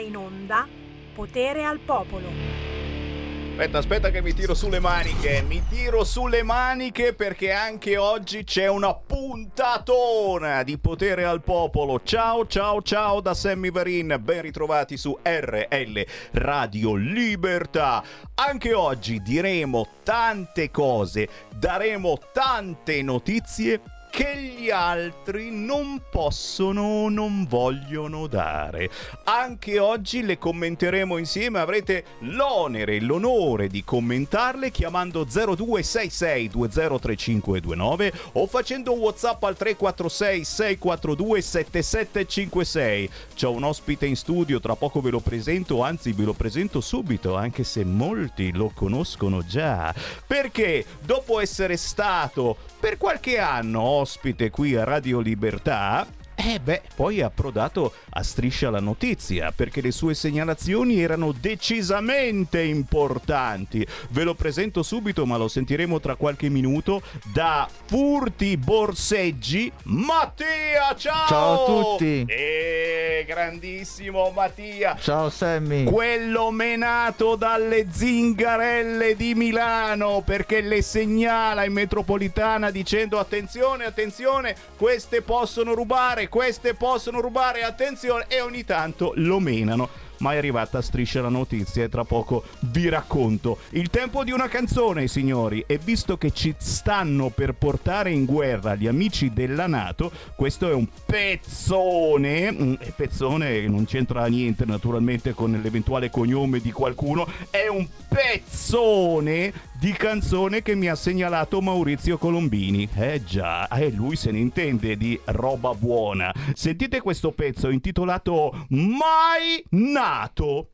in onda Potere al Popolo. Aspetta, aspetta che mi tiro sulle maniche. Mi tiro sulle maniche perché anche oggi c'è una puntatona di potere al popolo. Ciao, ciao, ciao da Sammy Varin. Ben ritrovati su RL Radio Libertà. Anche oggi diremo tante cose, daremo tante notizie che gli altri non possono o non vogliono dare. Anche oggi le commenteremo insieme, avrete l'onere e l'onore di commentarle chiamando 0266 203529 o facendo WhatsApp al 346 642 7756. C'è un ospite in studio, tra poco ve lo presento, anzi ve lo presento subito, anche se molti lo conoscono già. Perché dopo essere stato per qualche anno ospite qui a Radio Libertà, eh beh, poi è approdato a striscia la notizia perché le sue segnalazioni erano decisamente importanti. Ve lo presento subito, ma lo sentiremo tra qualche minuto da Furti Borseggi. Mattia, ciao! Ciao a tutti! E grandissimo Mattia! Ciao Sammy! Quello menato dalle zingarelle di Milano perché le segnala in metropolitana dicendo attenzione, attenzione, queste possono rubare queste possono rubare attenzione e ogni tanto lo menano ma è arrivata striscia la notizia e tra poco vi racconto. Il tempo di una canzone, signori, e visto che ci stanno per portare in guerra gli amici della Nato, questo è un pezzone, mm, e pezzone non c'entra niente naturalmente con l'eventuale cognome di qualcuno, è un pezzone di canzone che mi ha segnalato Maurizio Colombini. Eh già, eh, lui se ne intende di roba buona. Sentite questo pezzo intitolato Mai nato.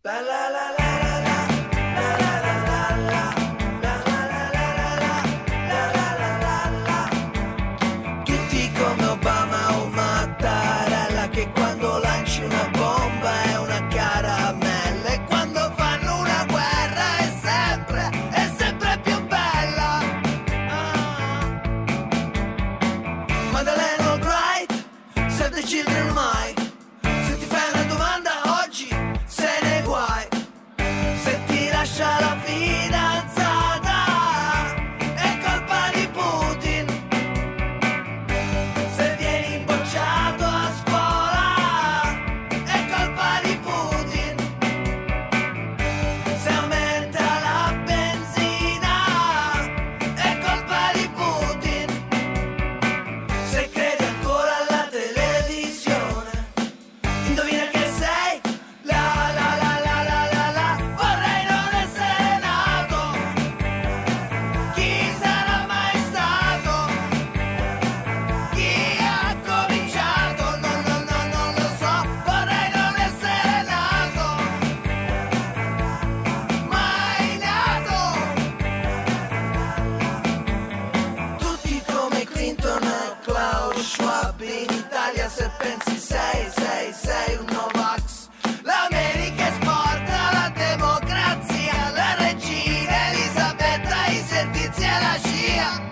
La la la la la la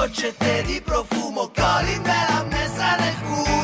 boccette di profumo, coli della messa nel culo.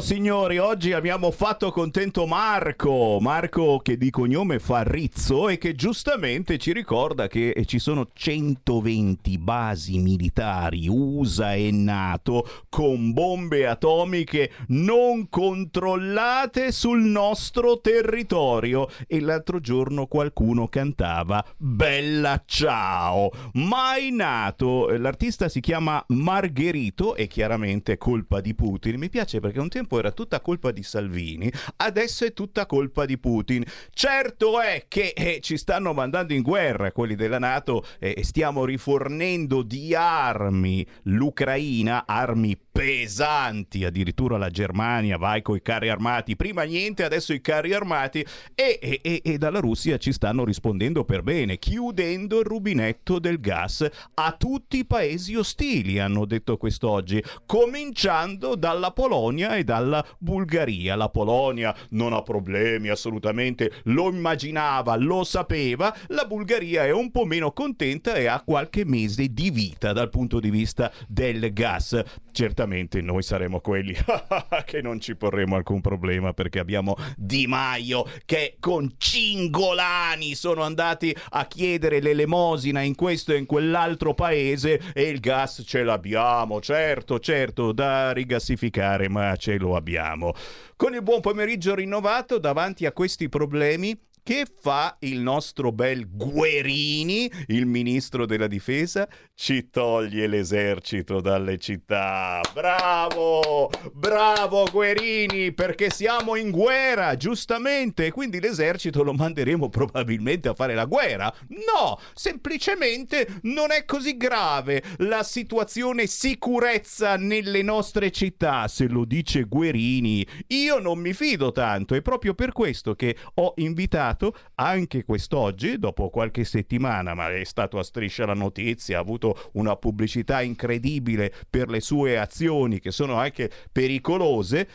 Signori, oggi abbiamo fatto contento Marco. Marco che di cognome fa Rizzo e che giustamente ci ricorda che ci sono 120 basi militari USA e NATO con bombe atomiche non controllate sul nostro territorio. E l'altro giorno qualcuno cantava Bella ciao. Mai nato. L'artista si chiama Margherito e chiaramente è colpa di Putin. Mi piace perché un tempo era tutta colpa di Salvini, adesso è tutta colpa di Putin. Certo è che eh, ci stanno mandando in guerra quelli della Nato e eh, stiamo rifornendo di armi l'Ucraina, armi pesanti, addirittura la Germania vai con i carri armati, prima niente, adesso i carri armati. E, e, e, e dalla Russia ci stanno rispondendo per bene, chiudendo il rubinetto del gas a tutti i paesi ostili, hanno detto quest'oggi, cominciando dalla Polonia e dalla Bulgaria. La Polonia non ha problemi assolutamente, lo immaginava, lo sapeva, la Bulgaria è un po' meno contenta e ha qualche mese di vita dal punto di vista del gas. Certamente sicuramente noi saremo quelli che non ci porremo alcun problema perché abbiamo Di Maio che con cingolani sono andati a chiedere l'elemosina in questo e in quell'altro paese e il gas ce l'abbiamo, certo, certo, da rigassificare, ma ce lo abbiamo. Con il buon pomeriggio rinnovato davanti a questi problemi che fa il nostro bel Guerini, il ministro della difesa? Ci toglie l'esercito dalle città. Bravo! Bravo Guerini, perché siamo in guerra, giustamente, quindi l'esercito lo manderemo probabilmente a fare la guerra. No, semplicemente non è così grave la situazione sicurezza nelle nostre città, se lo dice Guerini. Io non mi fido tanto, è proprio per questo che ho invitato pubblicato anche quest'oggi, dopo qualche settimana, ma è stato a striscia la notizia, ha avuto una pubblicità incredibile per le sue azioni che sono anche pericolose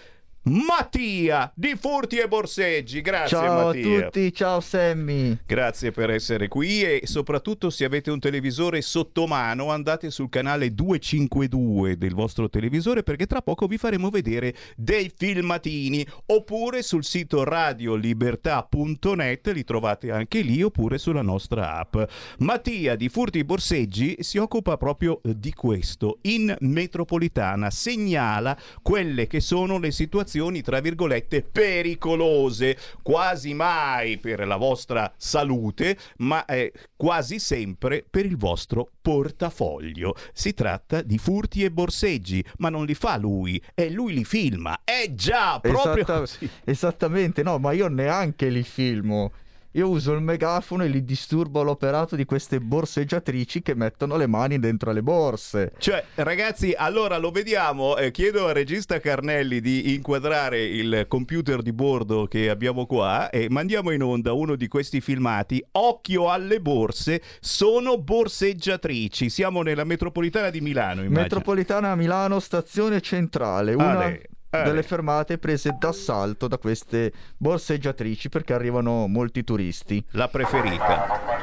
Mattia di Furti e Borseggi. Grazie ciao Mattia. Ciao a tutti, ciao Sammy. Grazie per essere qui e soprattutto se avete un televisore sotto mano andate sul canale 252 del vostro televisore perché tra poco vi faremo vedere dei filmatini oppure sul sito radiolibertà.net li trovate anche lì oppure sulla nostra app. Mattia di Furti e Borseggi si occupa proprio di questo. In metropolitana segnala quelle che sono le situazioni situazioni, tra virgolette, pericolose, quasi mai per la vostra salute, ma eh, quasi sempre per il vostro portafoglio. Si tratta di furti e borseggi, ma non li fa lui, è lui li filma. È già proprio Esatta-. Esattamente, no, ma io neanche li filmo. Io uso il megafono e li disturbo l'operato di queste borseggiatrici che mettono le mani dentro le borse. Cioè, ragazzi, allora lo vediamo. Eh, chiedo al regista Carnelli di inquadrare il computer di bordo che abbiamo qua e mandiamo in onda uno di questi filmati. Occhio alle borse, sono borseggiatrici. Siamo nella metropolitana di Milano, immagino. Metropolitana Milano, stazione centrale. Una Ale, ale. delle fermate prese d'assalto da queste borseggiatrici perché arrivano molti turisti. La preferita.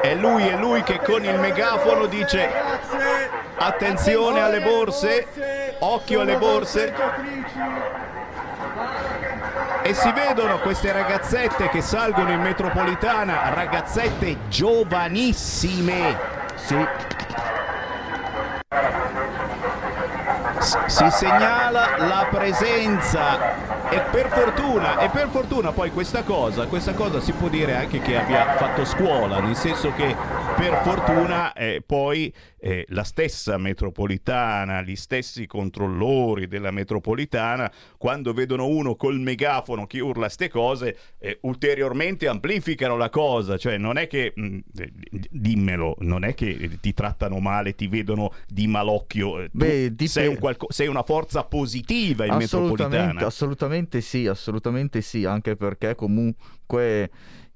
È lui, è lui che con il megafono dice attenzione alle borse, occhio alle borse. E si vedono queste ragazzette che salgono in metropolitana, ragazzette giovanissime. Sì, si segnala la presenza e per fortuna e per fortuna poi questa cosa questa cosa si può dire anche che abbia fatto scuola nel senso che per fortuna eh, poi eh, la stessa metropolitana gli stessi controllori della metropolitana quando vedono uno col megafono che urla ste cose eh, ulteriormente amplificano la cosa. Cioè non è che mh, eh, dimmelo non è che ti trattano male ti vedono di malocchio eh, Beh, sei, un qualco- sei una forza positiva in assolutamente, metropolitana. assolutamente sì, assolutamente sì, anche perché comunque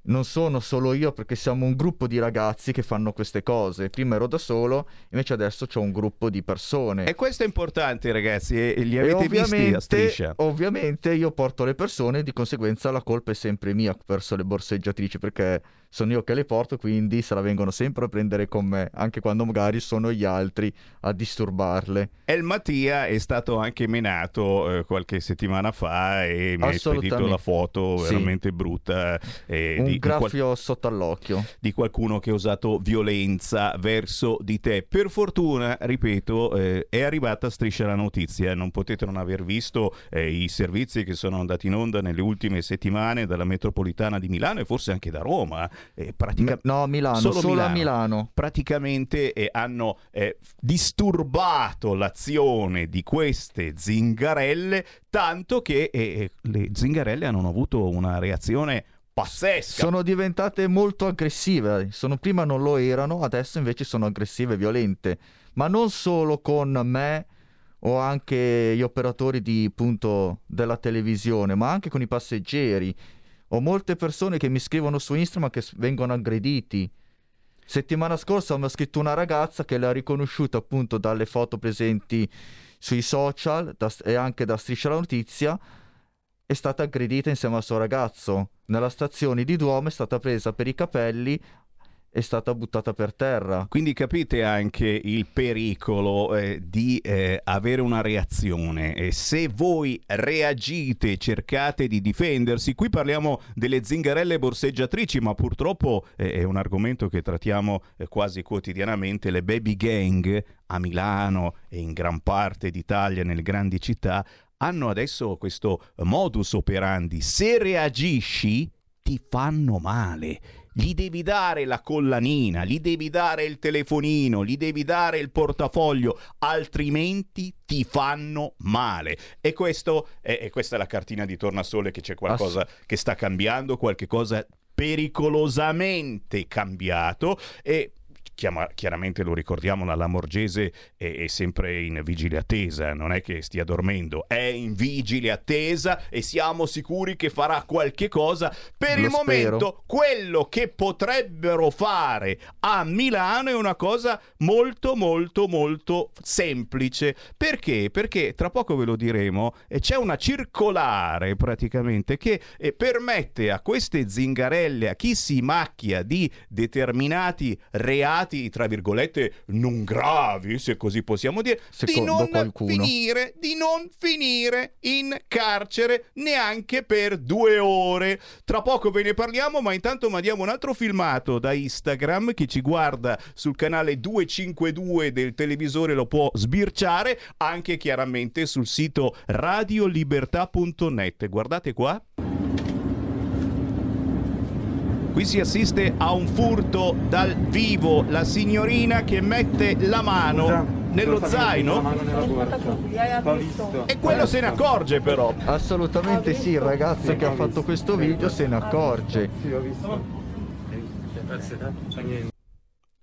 non sono solo io perché siamo un gruppo di ragazzi che fanno queste cose. Prima ero da solo, invece adesso c'ho un gruppo di persone. E questo è importante, ragazzi. E li E avete visti a striscia? ovviamente io porto le persone, di conseguenza la colpa è sempre mia verso le borseggiatrici perché sono io che le porto, quindi se la vengono sempre a prendere con me, anche quando magari sono gli altri a disturbarle. El Mattia è stato anche menato eh, qualche settimana fa e mi ha spedito la foto Sì. veramente brutta eh, Un di, di qual- graffio sotto all'occhio. di qualcuno che ha usato violenza verso di te. Per fortuna, ripeto, eh, è arrivata striscia la notizia. Non potete non aver visto eh, i servizi che sono andati in onda nelle ultime settimane dalla metropolitana di Milano e forse anche da Roma. Eh, pratica- No, Milano, Solo solo, a Milano. Milano. praticamente eh, hanno eh, disturbato l'azione di queste zingarelle, tanto che eh, le zingarelle hanno avuto una reazione pazzesca. Sono diventate molto aggressive. Sono, prima non lo erano, adesso invece sono aggressive e violente. Ma non solo con me o anche gli operatori di, appunto, della televisione, ma anche con i passeggeri. Ho molte persone che mi scrivono su Instagram che vengono aggrediti. Settimana scorsa mi ha scritto una ragazza che l'ha riconosciuta appunto dalle foto presenti sui social da- e anche da Striscia la Notizia. È stata aggredita insieme al suo ragazzo. Nella stazione di Duomo è stata presa per i capelli è stata buttata per terra. Quindi capite anche il pericolo eh, di eh, avere una reazione. E se voi reagite, cercate di difendersi, qui parliamo delle zingarelle borseggiatrici, ma purtroppo eh, è un argomento che trattiamo eh, quasi quotidianamente, le baby gang a Milano e in gran parte d'Italia, nelle grandi città, hanno adesso questo modus operandi. Se reagisci, ti fanno male gli devi dare la collanina, gli devi dare il telefonino, gli devi dare il portafoglio, altrimenti ti fanno male. E, questo è, e questa è la cartina di tornasole che c'è qualcosa che sta cambiando, qualche cosa pericolosamente cambiato e chiama- chiaramente lo ricordiamo, la Lamorgese è, è sempre in vigile attesa, non è che stia dormendo, è in vigile attesa e siamo sicuri che farà qualche cosa. Per Lo il momento, spero. quello che potrebbero fare a Milano è una cosa molto molto molto semplice. Perché? Perché tra poco ve lo diremo, e c'è una circolare praticamente che eh, permette a queste zingarelle, a chi si macchia di determinati reati, tra virgolette, non gravi, se così possiamo dire, di non qualcuno. finire, di non finire in carcere neanche per due ore. Tra poco ve ne parliamo, ma intanto mandiamo un altro filmato da Instagram. Chi ci guarda sul canale 252 del televisore lo può sbirciare, anche chiaramente sul sito radiolibertà.net. Guardate qua. Qui si assiste a un furto dal vivo, la signorina che mette la mano nello zaino. e quello se ne accorge però. Assolutamente sì, il ragazzo che ha fatto questo video se ne accorge.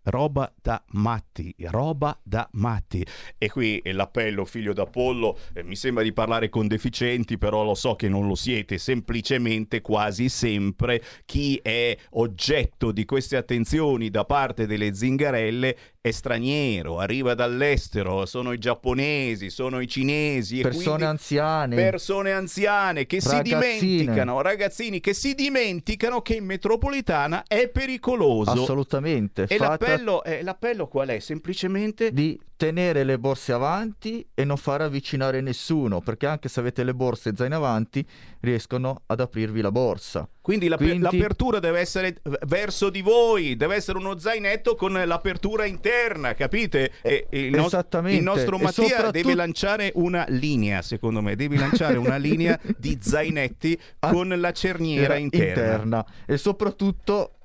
Roba da matti, roba da matti. E qui l'appello, figlio d'Apollo, eh, mi sembra di parlare con deficienti, però lo so che non lo siete. Semplicemente, quasi sempre, chi è oggetto di queste attenzioni da parte delle zingarelle è straniero, arriva dall'estero, sono i giapponesi, sono i cinesi. Persone anziane. persone anziane che si Ragazzine. dimenticano, ragazzini che si dimenticano che in metropolitana è pericoloso. Assolutamente. E l'appello, eh, l'appello qual è? Semplicemente di tenere le borse avanti e non far avvicinare nessuno, perché anche se avete le borse zaino avanti, riescono ad aprirvi la borsa. quindi, l'ape- Quindi- l'apertura deve essere verso di voi, deve essere uno zainetto con l'apertura interna, capite? E, e il, Esattamente. il nostro Mattia soprattutto- deve lanciare una linea, secondo me, devi lanciare una linea di zainetti Ah, con la cerniera Era interna. E soprattutto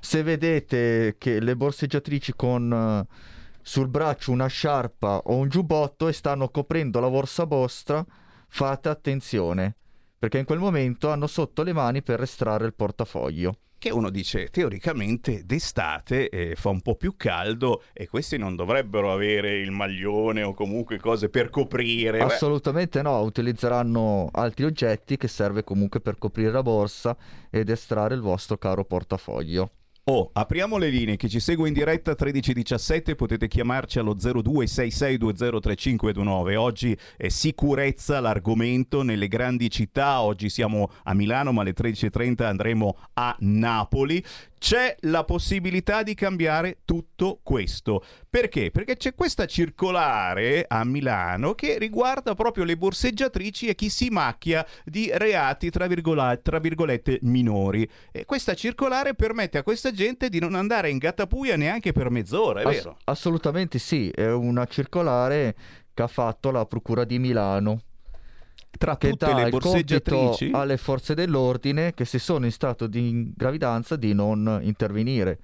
se vedete che le borseggiatrici con eh, sul braccio una sciarpa o un giubbotto e stanno coprendo la borsa vostra, fate attenzione, perché in quel momento hanno sotto le mani per estrarre il portafoglio. Che uno dice, teoricamente d'estate eh, fa un po' più caldo e questi non dovrebbero avere il maglione o comunque cose per coprire. Beh, Assolutamente no, utilizzeranno altri oggetti che serve comunque per coprire la borsa ed estrarre il vostro caro portafoglio. Oh, apriamo le linee, chi ci segue in diretta 1317 potete chiamarci allo 0266203529. Oggi è sicurezza l'argomento nelle grandi città, oggi siamo a Milano ma alle 13.30 andremo a Napoli. C'è la possibilità di cambiare tutto questo. Perché? Perché c'è questa circolare a Milano che riguarda proprio le borseggiatrici e chi si macchia di reati tra, virgola- tra virgolette minori. E questa circolare permette a questa gente di non andare in gattapuia neanche per mezz'ora, è Ass- vero? assolutamente sì, è una circolare che ha fatto la Procura di Milano. Tra che tutte le borseggiatrici alle forze dell'ordine che se sono in stato di gravidanza di non intervenire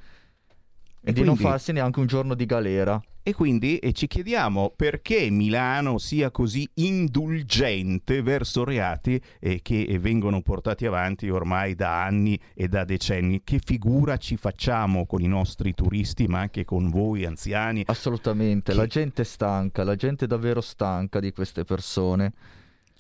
e, E di non farsi neanche un giorno di galera. E quindi e ci chiediamo perché Milano sia così indulgente verso reati eh, che vengono portati avanti ormai da anni e da decenni. Che figura ci facciamo con i nostri turisti, ma anche con voi anziani? Assolutamente, Che- la gente è stanca, la gente è davvero stanca di queste persone.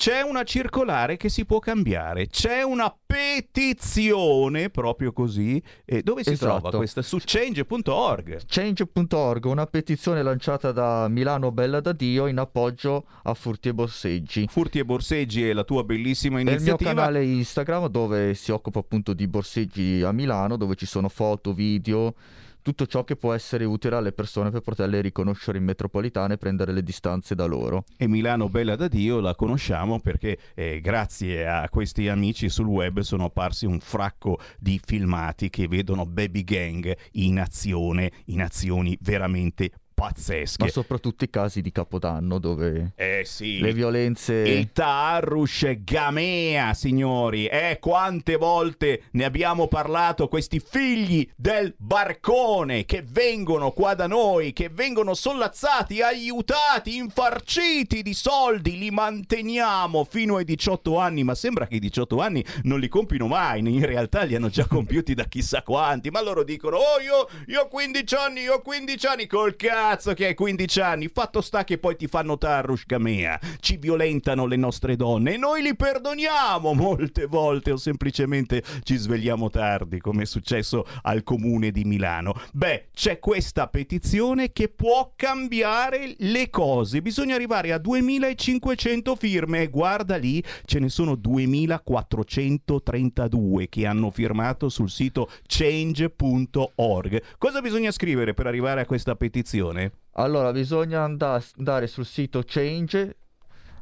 C'è una circolare che si può cambiare, c'è una petizione proprio così. E dove si Esatto. trova questa? Su change.org. Change.org, una petizione lanciata da Milano Bella da Dio in appoggio a furti e borseggi. Furti e borseggi è la tua bellissima È il mio iniziativa. canale Instagram dove si occupa appunto di borseggi a Milano, dove ci sono foto, video, tutto ciò che può essere utile alle persone per poterle riconoscere in metropolitana e prendere le distanze da loro. E Milano Bella da Dio la conosciamo perché eh, grazie a questi amici sul web sono apparsi un fracco di filmati che vedono Baby Gang in azione, in azioni veramente pazzesche. Ma soprattutto i casi di Capodanno dove Eh sì, le violenze... il Taarrush Gamea, signori. Eh, quante volte ne abbiamo parlato, questi figli del barcone che vengono qua da noi, che vengono sollazzati, aiutati, infarciti di soldi, li manteniamo fino ai 18 anni, ma sembra che i 18 anni non li compino mai, in realtà li hanno già compiuti da chissà quanti, ma loro dicono, oh io, io ho 15 anni, io ho 15 anni, col cazzo che hai 15 anni, fatto sta che poi ti fanno Taarrush Gamea, ci violentano le nostre donne e noi li perdoniamo molte volte o semplicemente ci svegliamo tardi, come è successo al comune di Milano. Beh, c'è questa petizione che può cambiare le cose. Bisogna arrivare a 2500 firme. Guarda lì, ce ne sono 2432 che hanno firmato sul sito change.org. Cosa bisogna scrivere per arrivare a questa petizione? Allora, bisogna and- andare sul sito Change,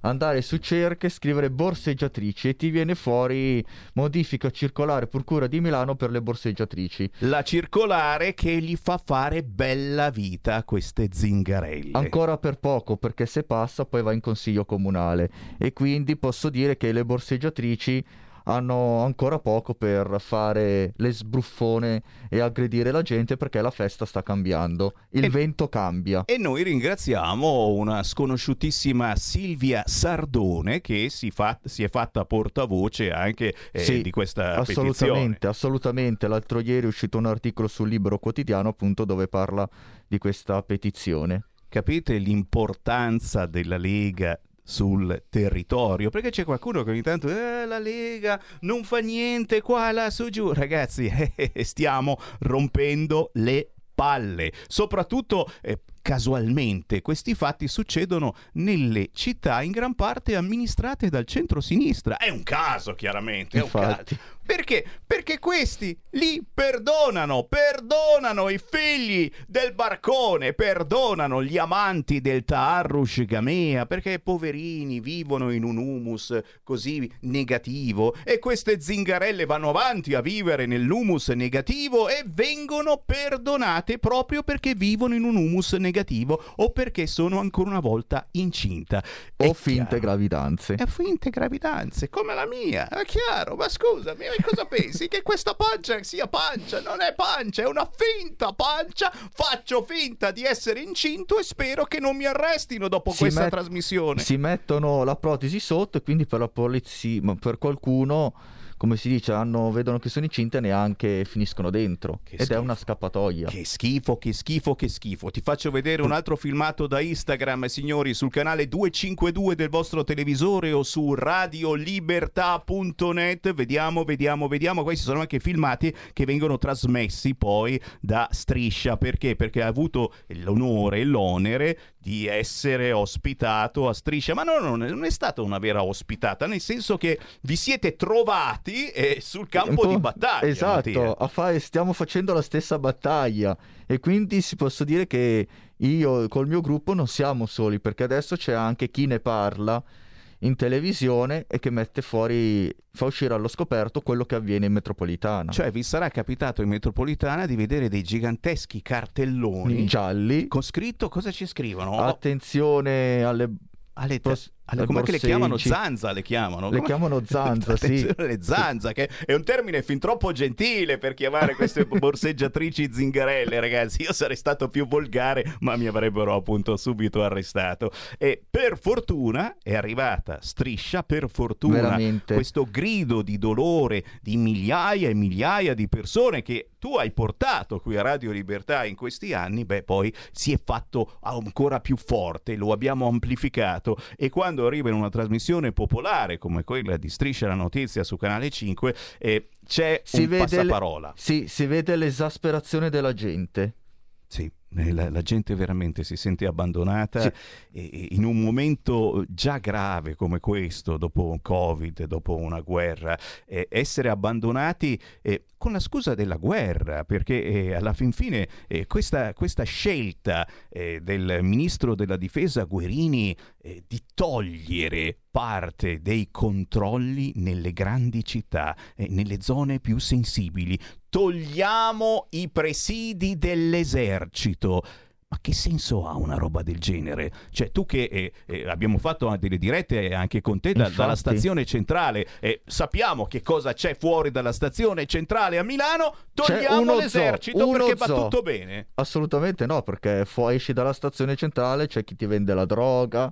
andare su cerche, scrivere borseggiatrici e ti viene fuori modifica circolare procura di Milano per le borseggiatrici. La circolare che gli fa fare bella vita a queste zingarelle. Ancora per poco, perché se passa poi va in consiglio comunale e quindi posso dire che le borseggiatrici hanno ancora poco per fare le sbruffone e aggredire la gente perché la festa sta cambiando, il E- vento cambia. E noi ringraziamo una sconosciutissima Silvia Sardone che si, fa- si è fatta portavoce anche eh, Sì, di questa petizione. Assolutamente, assolutamente. L'altro ieri è uscito un articolo sul Libero Quotidiano appunto dove parla di questa petizione. Capite l'importanza della Lega sul territorio? Perché c'è qualcuno che ogni tanto eh, la Lega non fa niente qua, là, su, giù. Ragazzi, eh, stiamo rompendo le palle. Soprattutto eh, casualmente questi fatti succedono nelle città in gran parte amministrate dal centro-sinistra. È un caso, chiaramente, un caso. Infatti. Perché? Perché questi li perdonano, perdonano i figli del barcone, perdonano gli amanti del Taarrush Gamea, perché poverini vivono in un humus così negativo e queste zingarelle vanno avanti a vivere nell'humus negativo e vengono perdonate proprio perché vivono in un humus negativo o perché sono ancora una volta incinta. È O finte chiaro. gravidanze. E finte gravidanze, come la mia, è chiaro, ma scusami, cosa pensi? Che questa pancia sia pancia? Non è pancia, è una finta pancia. Faccio finta di essere incinto e spero che non mi arrestino dopo Si questa met- trasmissione. Si mettono la protesi sotto e quindi per la polizia, per qualcuno come si dice, hanno, vedono che sono incinte e neanche finiscono dentro. Che Ed schifo. è una scappatoia. Che schifo, che schifo, che schifo. Ti faccio vedere un altro filmato da Instagram, signori, sul canale 252 del vostro televisore o su radiolibertà.net. Vediamo, vediamo, vediamo. Questi sono anche filmati che vengono trasmessi poi da Striscia. Perché? Perché ha avuto l'onore e l'onere di essere ospitato a Striscia. Ma no, no, non è stata una vera ospitata, nel senso che vi siete trovati eh, sul campo di battaglia. Esatto, fare- stiamo facendo la stessa battaglia e quindi si posso dire che io col mio gruppo non siamo soli perché adesso c'è anche chi ne parla in televisione e che mette fuori, fa uscire allo scoperto quello che avviene in metropolitana. Cioè, vi sarà capitato in metropolitana di vedere dei giganteschi cartelloni gialli, con scritto cosa ci scrivono? attenzione alle... alle, pros- alle- che le chiamano? Zanza le chiamano. Le Come- chiamano zanza, sì. Alle zanza, che è un termine fin troppo gentile per chiamare queste borseggiatrici zingarelle, ragazzi. Io sarei stato più volgare, ma mi avrebbero appunto subito arrestato. E per fortuna è arrivata striscia, per fortuna Veramente. questo grido di dolore di migliaia e migliaia di persone che tu hai portato qui a Radio Libertà in questi anni, beh, poi si è fatto ancora più forte, lo abbiamo amplificato e quando arriva in una trasmissione popolare come quella di Striscia la Notizia su Canale 5, eh, c'è Si un vede le- passaparola. Sì, si vede l'esasperazione della gente. Sì, eh, la, la gente veramente si sente abbandonata Sì. e- in un momento già grave come questo, dopo un Covid, dopo una guerra, eh, essere abbandonati eh, con la scusa della guerra, perché eh, alla fin fine eh, questa, questa scelta eh, del ministro della difesa Guerini di togliere parte dei controlli nelle grandi città, nelle zone più sensibili, togliamo i presidi dell'esercito. Ma che senso ha una roba del genere? Cioè, tu che eh, eh, abbiamo fatto delle dirette anche con te da- dalla stazione centrale, eh, sappiamo che cosa c'è fuori dalla stazione centrale a Milano, togliamo zoo, l'esercito uno perché va zoo. tutto bene. Assolutamente no, perché fuori esci dalla stazione centrale, c'è chi ti vende la droga,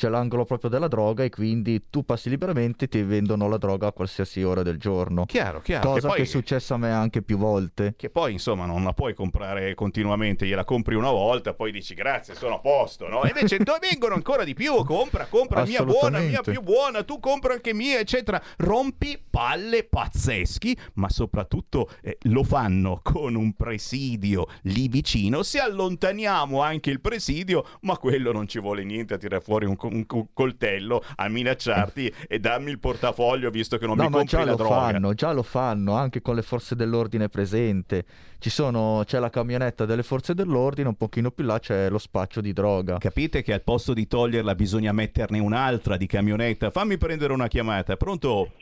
c'è l'angolo proprio della droga e quindi tu passi liberamente e ti vendono la droga a qualsiasi ora del giorno. Chiaro, chiaro. Cosa che, che, poi, è successa a me anche più volte. che poi, insomma, non la puoi comprare continuamente, gliela compri una volta, poi dici grazie, sono a posto, no? E invece vengono ancora di più, compra, compra mia buona, mia più buona, tu compra anche mia, eccetera. Rompi palle pazzeschi, ma soprattutto eh, lo fanno con un presidio lì vicino. Se allontaniamo anche il presidio, ma quello non ci vuole niente a tirare fuori un, un co- coltello a minacciarti e dammi il portafoglio visto che non no, mi compri già la lo droga. fanno, già lo fanno, anche con le forze dell'ordine presente. Ci sono, c'è la camionetta delle forze dell'ordine, un pochino più là c'è lo spaccio di droga. Capite che al posto di toglierla bisogna metterne un'altra di camionetta. Fammi prendere una chiamata. Pronto?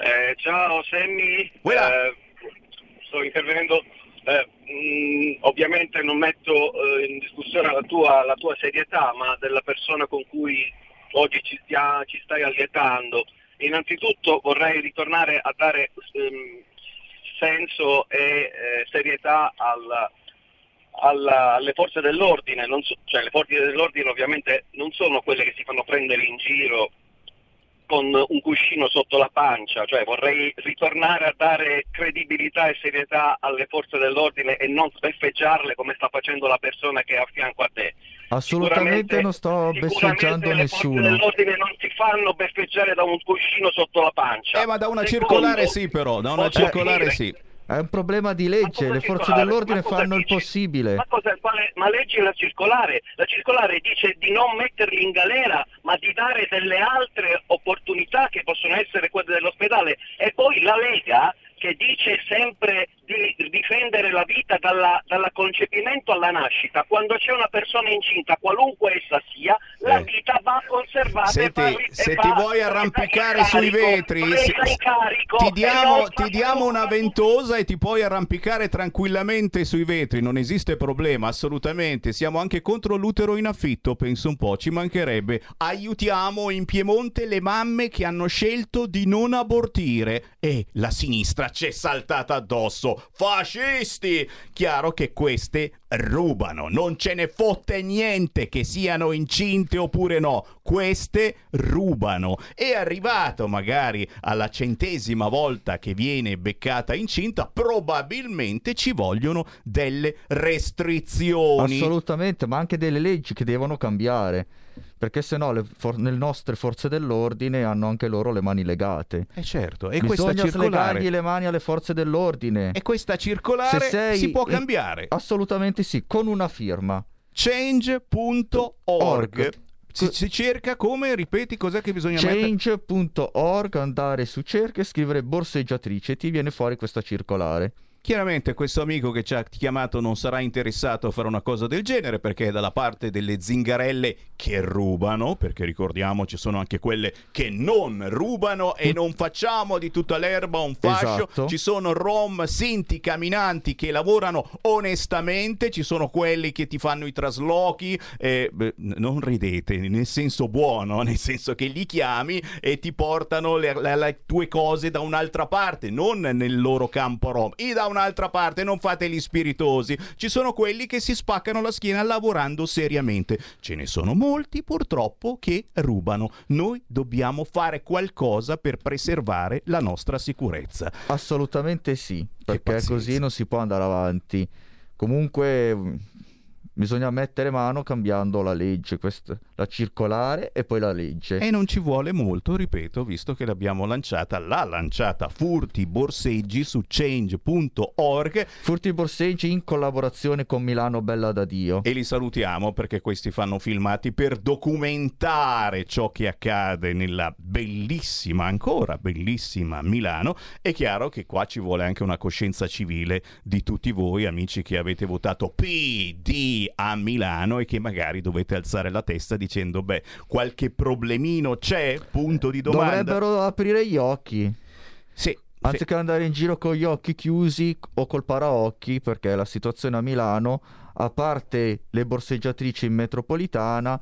Eh, ciao Sammy. Eh, sto intervenendo. Eh, mh, ovviamente non metto eh, in discussione la tua, la tua serietà, ma della persona con cui oggi ci, stia- ci stai allietando. Innanzitutto vorrei ritornare a dare ehm, senso e eh, serietà al- alla- alle forze dell'ordine, so- cioè le forze dell'ordine ovviamente non sono quelle che si fanno prendere in giro con un cuscino sotto la pancia, cioè vorrei ritornare a dare credibilità e serietà alle forze dell'ordine e non sbeffeggiarle come sta facendo la persona che è a fianco a te. Assolutamente non sto beffeggiando le forze nessuno. dell'ordine non si fanno beffeggiare da un cuscino sotto la pancia. Eh, ma da una Secondo, circolare sì, però. Da una circolare dire- sì. È un problema di legge, le forze dell'ordine fanno il dici? possibile. Ma, cosa, quale- ma leggi la circolare? La circolare dice di non metterli in galera, ma di dare delle altre opportunità che possono essere quelle dell'ospedale. E poi la Lega che dice sempre di difendere la vita dalla, dalla concepimento alla nascita, quando c'è una persona incinta, qualunque essa sia, la Eh. vita va conservata. Senti, e va- se va ti vuoi arrampicare sui carico, vetri, se- carico, ti diamo, ti diamo una ventosa e ti puoi arrampicare tranquillamente sui vetri, non esiste problema, assolutamente. Siamo anche contro l'utero in affitto, penso un po', ci mancherebbe. Aiutiamo in Piemonte le mamme che hanno scelto di non abortire e la sinistra cosa c'è saltata addosso? Fascisti! Chiaro che queste rubano, non ce ne fotte niente che siano incinte oppure no, queste rubano. È arrivato magari alla centesima volta che viene beccata incinta, probabilmente ci vogliono delle restrizioni. Assolutamente, ma anche delle leggi che devono cambiare. Perché se no le, for- le nostre forze dell'ordine hanno anche loro le mani legate. Eh certo, e questa Bisogna circolare slegargli le mani alle forze dell'ordine. e questa circolare Se sei- si può cambiare. Assolutamente sì, con una firma. Change.org Org. si, si cerca come, ripeti, cos'è che bisogna? Change.org, andare su cerca e scrivere borseggiatrice e ti viene fuori questa circolare. Chiaramente questo amico che ci ha chiamato non sarà interessato a fare una cosa del genere perché è dalla parte delle zingarelle che rubano, perché ricordiamo ci sono anche quelle che non rubano e non facciamo di tutta l'erba un fascio. Esatto. Ci sono rom, sinti, camminanti che lavorano onestamente, ci sono quelli che ti fanno i traslochi, eh, beh, non ridete, nel senso buono, nel senso che li chiami e ti portano le, le- le tue cose da un'altra parte, non nel loro campo rom, e da un'altra parte, non fate gli spiritosi. Ci sono quelli che si spaccano la schiena lavorando seriamente. Ce ne sono molti purtroppo che rubano. Noi dobbiamo fare qualcosa per preservare la nostra sicurezza. Assolutamente sì, perché così non si può andare avanti. Comunque bisogna mettere mano cambiando la legge, questa- la circolare e poi la legge. E non ci vuole molto, ripeto, visto che l'abbiamo lanciata, l'ha lanciata Furti Borseggi su change.org Furti borseggi in collaborazione con Milano Bella da Dio. e li salutiamo perché questi fanno filmati per documentare ciò che accade nella bellissima, ancora bellissima Milano. È chiaro che qua ci vuole anche una coscienza civile di tutti voi, amici che avete votato PD a Milano e che magari dovete alzare la testa dicendo, beh, qualche problemino c'è? Punto di domanda. Dovrebbero aprire gli occhi. Sì, Anziché andare in giro con gli occhi chiusi o col paraocchi, perché la situazione a Milano, a parte le borseggiatrici in metropolitana,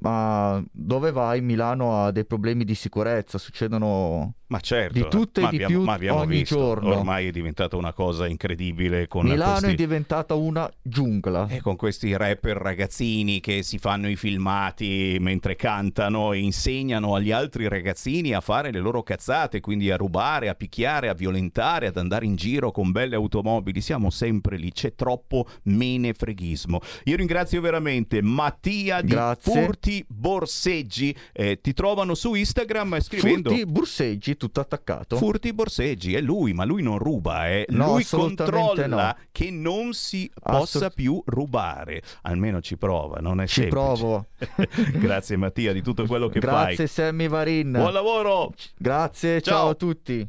ma dove vai Milano ha dei problemi di sicurezza, succedono Ma certo, Di tutto e di abbiamo, più ma abbiamo ogni visto, giorno. Ormai è diventata una cosa incredibile con Milano questi... è diventata una giungla. E con questi rapper ragazzini che si fanno i filmati mentre cantano e insegnano agli altri ragazzini a fare le loro cazzate, quindi a rubare, a picchiare, a violentare, ad andare in giro con belle automobili. Siamo sempre lì, c'è troppo menefreghismo. Io ringrazio veramente Mattia di Grazie. Furti Borseggi. Eh, ti trovano su Instagram scrivendo... Furti borseggi tutto attaccato. Furti Borseggi, è lui, ma lui non ruba, eh. No, lui controlla no. che non si possa Assolut- più rubare. Almeno ci prova, non è Ci semplice. provo. Grazie Mattia di tutto quello che Grazie fai. Sammy Varin. Buon lavoro! Grazie, Ciao. ciao a tutti.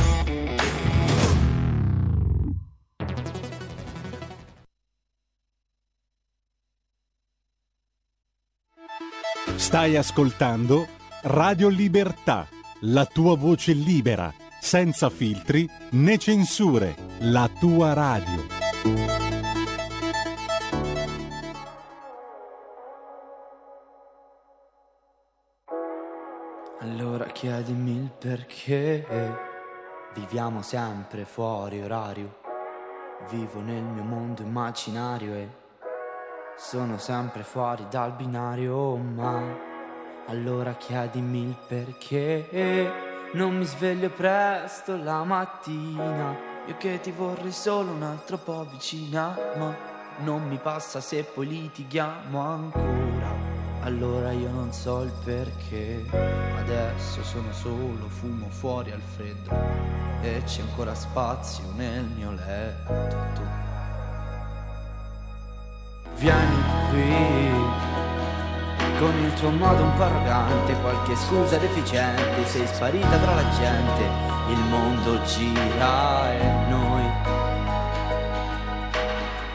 Stai ascoltando Radio Libertà, la tua voce libera, senza filtri né censure, la tua radio. Allora chiedimi il perché viviamo sempre fuori orario. Vivo nel mio mondo immaginario e sono sempre fuori dal binario, ma allora chiedimi il perché non mi sveglio presto la mattina. Io che ti vorrei solo un altro po' vicina, ma non mi passa se poi litighiamo ancora. Allora io non so il perché. Adesso sono solo, fumo fuori al freddo. E c'è ancora spazio nel mio letto. Vieni qui con il tuo modo un po' arrogante, qualche scusa deficiente, sei sparita tra la gente, il mondo gira e noi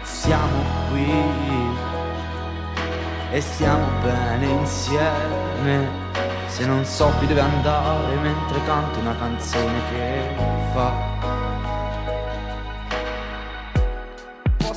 siamo qui e stiamo bene insieme. Se non so più dove andare mentre canto una canzone che fa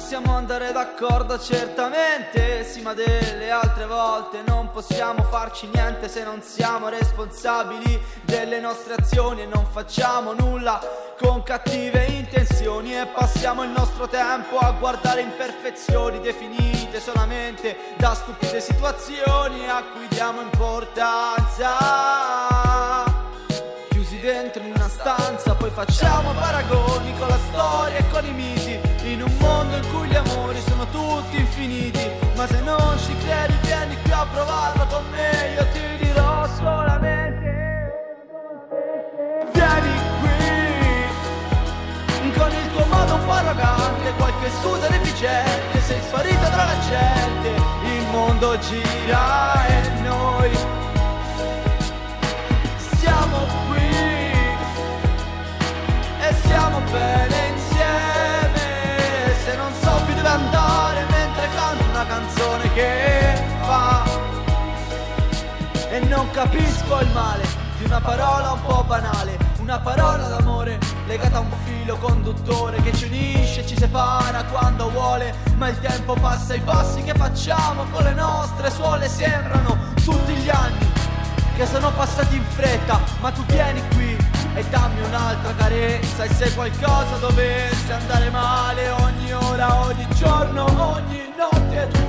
Possiamo andare d'accordo certamente, sì ma delle altre volte non possiamo farci niente se non siamo responsabili delle nostre azioni e non facciamo nulla con cattive intenzioni. E passiamo il nostro tempo a guardare imperfezioni definite solamente da stupide situazioni a cui diamo importanza poi facciamo paragoni con la storia e con i miti, in un mondo in cui gli amori sono tutti infiniti, ma se non ci credi vieni qui a provarlo con me, io ti dirò solamente vieni qui. Con il tuo modo un po' arrogante, qualche scusa deficiente, sei sparita tra la gente, il mondo gira e noi e siamo bene insieme. Se non so più dove andare mentre canto una canzone che fa. E non capisco il male di una parola un po' banale, una parola d'amore legata a un filo conduttore che ci unisce, ci separa quando vuole, ma il tempo passa i passi che facciamo con le nostre suole sembrano tutti gli anni che sono passati in fretta, ma tu vieni qui e dammi un'altra carezza e se qualcosa dovesse andare male ogni ora, ogni giorno, ogni notte tu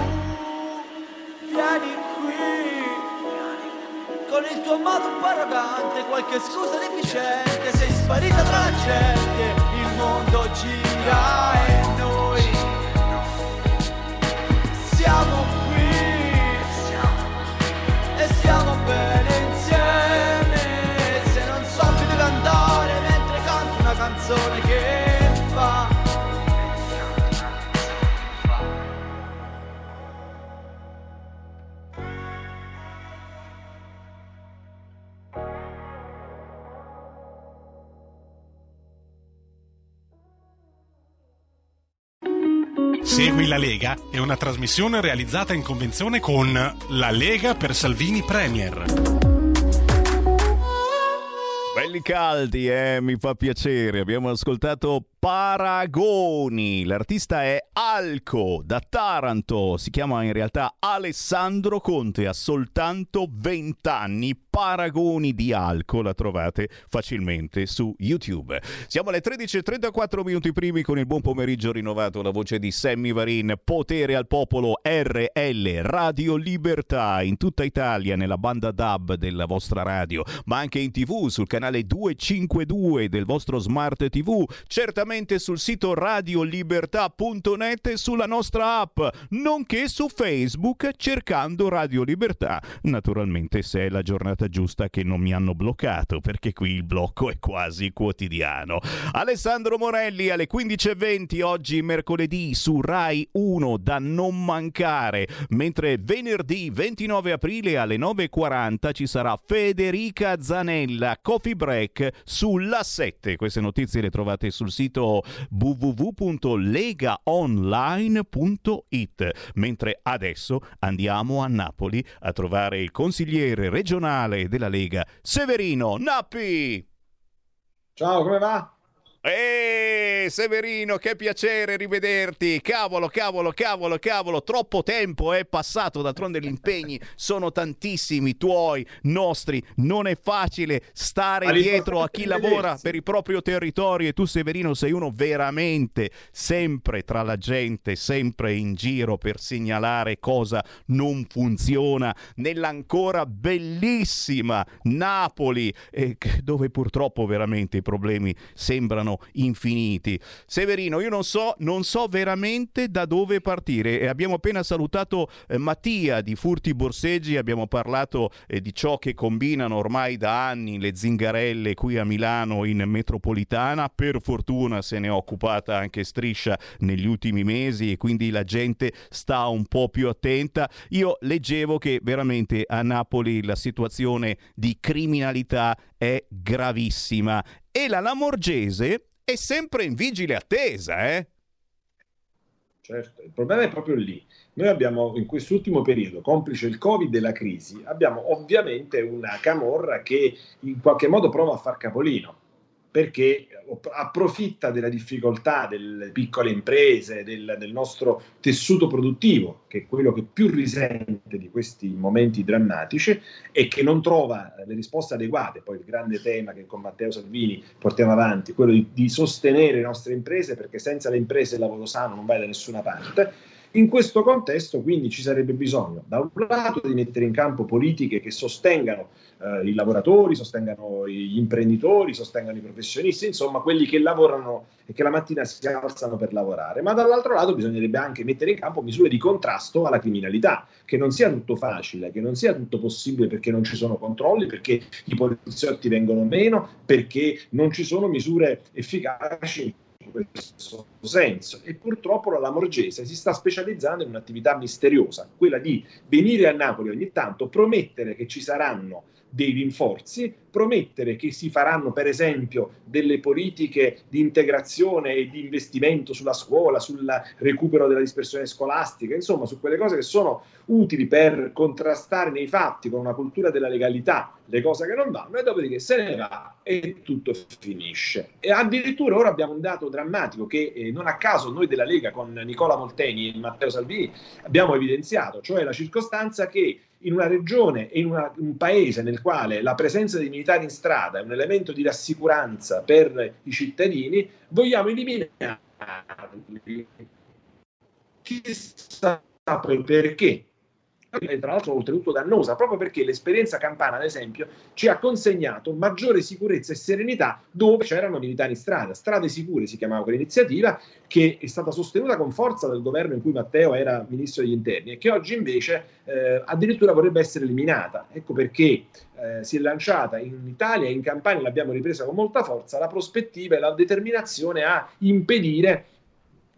vieni qui. Con il tuo modo un po' arrogante, qualche scusa deficiente, sei sparita tra la gente, il mondo gira e noi siamo Segui la Lega è una trasmissione realizzata in convenzione con La Lega per Salvini Premier. Belli caldi, eh, mi fa piacere. Abbiamo ascoltato Paragoni. L'artista è Alco da Taranto. Si chiama in realtà Alessandro Conte. Ha soltanto 20 anni. Paragoni di Alco la trovate facilmente su YouTube. Siamo alle 13.34 minuti primi con il buon pomeriggio rinnovato. La voce di Sammy Varin. Potere al popolo RL Radio Libertà in tutta Italia nella banda DAB della vostra radio, ma anche in TV sul canale 252 del vostro smart TV. Certamente sul sito radiolibertà.net e sulla nostra app, nonché su Facebook cercando Radio Libertà. Naturalmente se è la giornata giusta che non mi hanno bloccato, perché qui il blocco è quasi quotidiano. Alessandro Morelli alle 15.20 oggi mercoledì su Rai 1 da non mancare, mentre venerdì 29 aprile alle 9.40 ci sarà Federica Zanella, Coffee Break sulla 7. Queste notizie le trovate sul sito www.legaonline.it. Mentre adesso andiamo a Napoli a trovare il consigliere regionale della Lega, Severino Nappi. Ciao, come va? Eeeh, Severino, che piacere rivederti. Cavolo, cavolo, cavolo, cavolo, troppo tempo è passato, d'altronde gli impegni sono tantissimi, tuoi, nostri. Non è facile stare Ma dietro a chi lavora per il proprio territorio e tu Severino sei uno veramente sempre tra la gente, sempre in giro per segnalare cosa non funziona nell'ancora bellissima Napoli, eh, dove purtroppo veramente i problemi sembrano sembrano infiniti. Severino, io non so, non so veramente da dove partire. abbiamo appena salutato eh, Mattia di Furti Borseggi, abbiamo parlato eh, di ciò che combinano ormai da anni le zingarelle qui a Milano in metropolitana. Per fortuna se ne è occupata anche Striscia negli ultimi mesi e quindi la gente sta un po' più attenta. Io leggevo che veramente a Napoli la situazione di criminalità è gravissima e la Lamorgese è sempre in vigile attesa, eh? Certo, il problema è proprio lì. Noi abbiamo in quest'ultimo periodo, complice il Covid e la crisi, abbiamo ovviamente una camorra che in qualche modo prova a far capolino perché approfitta della difficoltà delle piccole imprese, del, del, nostro tessuto produttivo, che è quello che più risente di questi momenti drammatici e che non trova le risposte adeguate. Poi il grande tema che con Matteo Salvini portiamo avanti, quello di, di sostenere le nostre imprese, perché senza le imprese il lavoro sano non vai da nessuna parte in questo contesto quindi ci sarebbe bisogno da un lato di mettere in campo politiche che sostengano eh, i lavoratori, sostengano gli imprenditori, sostengano i professionisti, insomma quelli che lavorano e che la mattina si alzano per lavorare, ma dall'altro lato bisognerebbe anche mettere in campo misure di contrasto alla criminalità, che non sia tutto facile, che non sia tutto possibile perché non ci sono controlli, perché i poliziotti vengono meno, perché non ci sono misure efficaci in questo senso e purtroppo la Lamorgese si sta specializzando in un'attività misteriosa, quella di venire a Napoli ogni tanto, promettere che ci saranno dei rinforzi, promettere che si faranno per esempio delle politiche di integrazione e di investimento sulla scuola, sul recupero della dispersione scolastica, insomma su quelle cose che sono utili per contrastare nei fatti con una cultura della legalità le cose che non vanno e dopodiché se ne va e tutto finisce. E addirittura ora abbiamo un dato drammatico che eh, non a caso noi della Lega con Nicola Molteni e Matteo Salvini abbiamo evidenziato, cioè la circostanza che in una regione e in una, un paese nel quale la presenza dei militari in strada è un elemento di rassicuranza per i cittadini, vogliamo eliminarli. Chissà perché tra l'altro oltretutto dannosa, proprio perché l'esperienza campana, ad esempio, ci ha consegnato maggiore sicurezza e serenità dove c'erano militari in strada. Strade sicure si chiamava quell'iniziativa, che è stata sostenuta con forza dal governo in cui Matteo era ministro degli interni e che oggi invece eh, addirittura vorrebbe essere eliminata. Ecco perché eh, si è lanciata in Italia e in Campania, l'abbiamo ripresa con molta forza, la prospettiva e la determinazione a impedire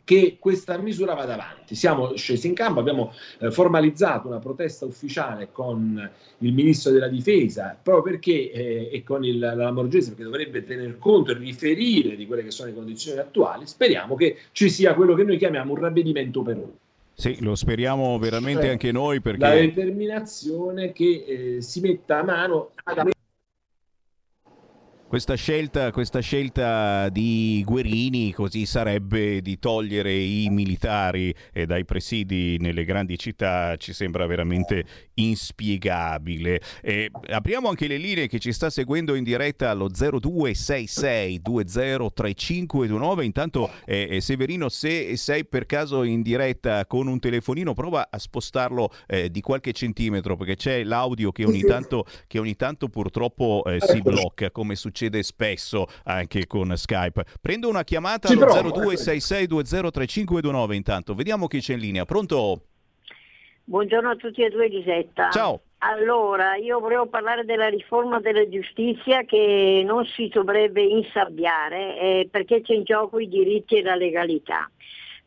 che questa misura vada avanti. Siamo scesi in campo, abbiamo eh, formalizzato una protesta ufficiale con il ministro della difesa, proprio perché, eh, e con il, la Lamorgese, perché dovrebbe tener conto e riferire di quelle che sono le condizioni attuali, speriamo che ci sia quello che noi chiamiamo un ravvedimento operoso. Sì, lo speriamo veramente cioè, anche noi perché... La determinazione che eh, si metta a mano ad questa scelta, questa scelta, di Guerini così sarebbe di togliere i militari dai presidi nelle grandi città ci sembra veramente inspiegabile. Eh, apriamo anche le linee che ci sta seguendo in diretta allo 0266203529. Intanto eh, eh, Severino se sei per caso in diretta con un telefonino prova a spostarlo eh, di qualche centimetro perché c'è l'audio che ogni tanto, che ogni tanto purtroppo eh, si blocca come succede succede spesso anche con Skype. Prendo una chiamata Ci allo 0266203529 intanto. Vediamo chi c'è in linea. Pronto? Buongiorno a tutti e due Lisetta. Ciao. Allora, io volevo parlare della riforma della giustizia che non si dovrebbe insabbiare eh, perché c'è in gioco i diritti e la legalità.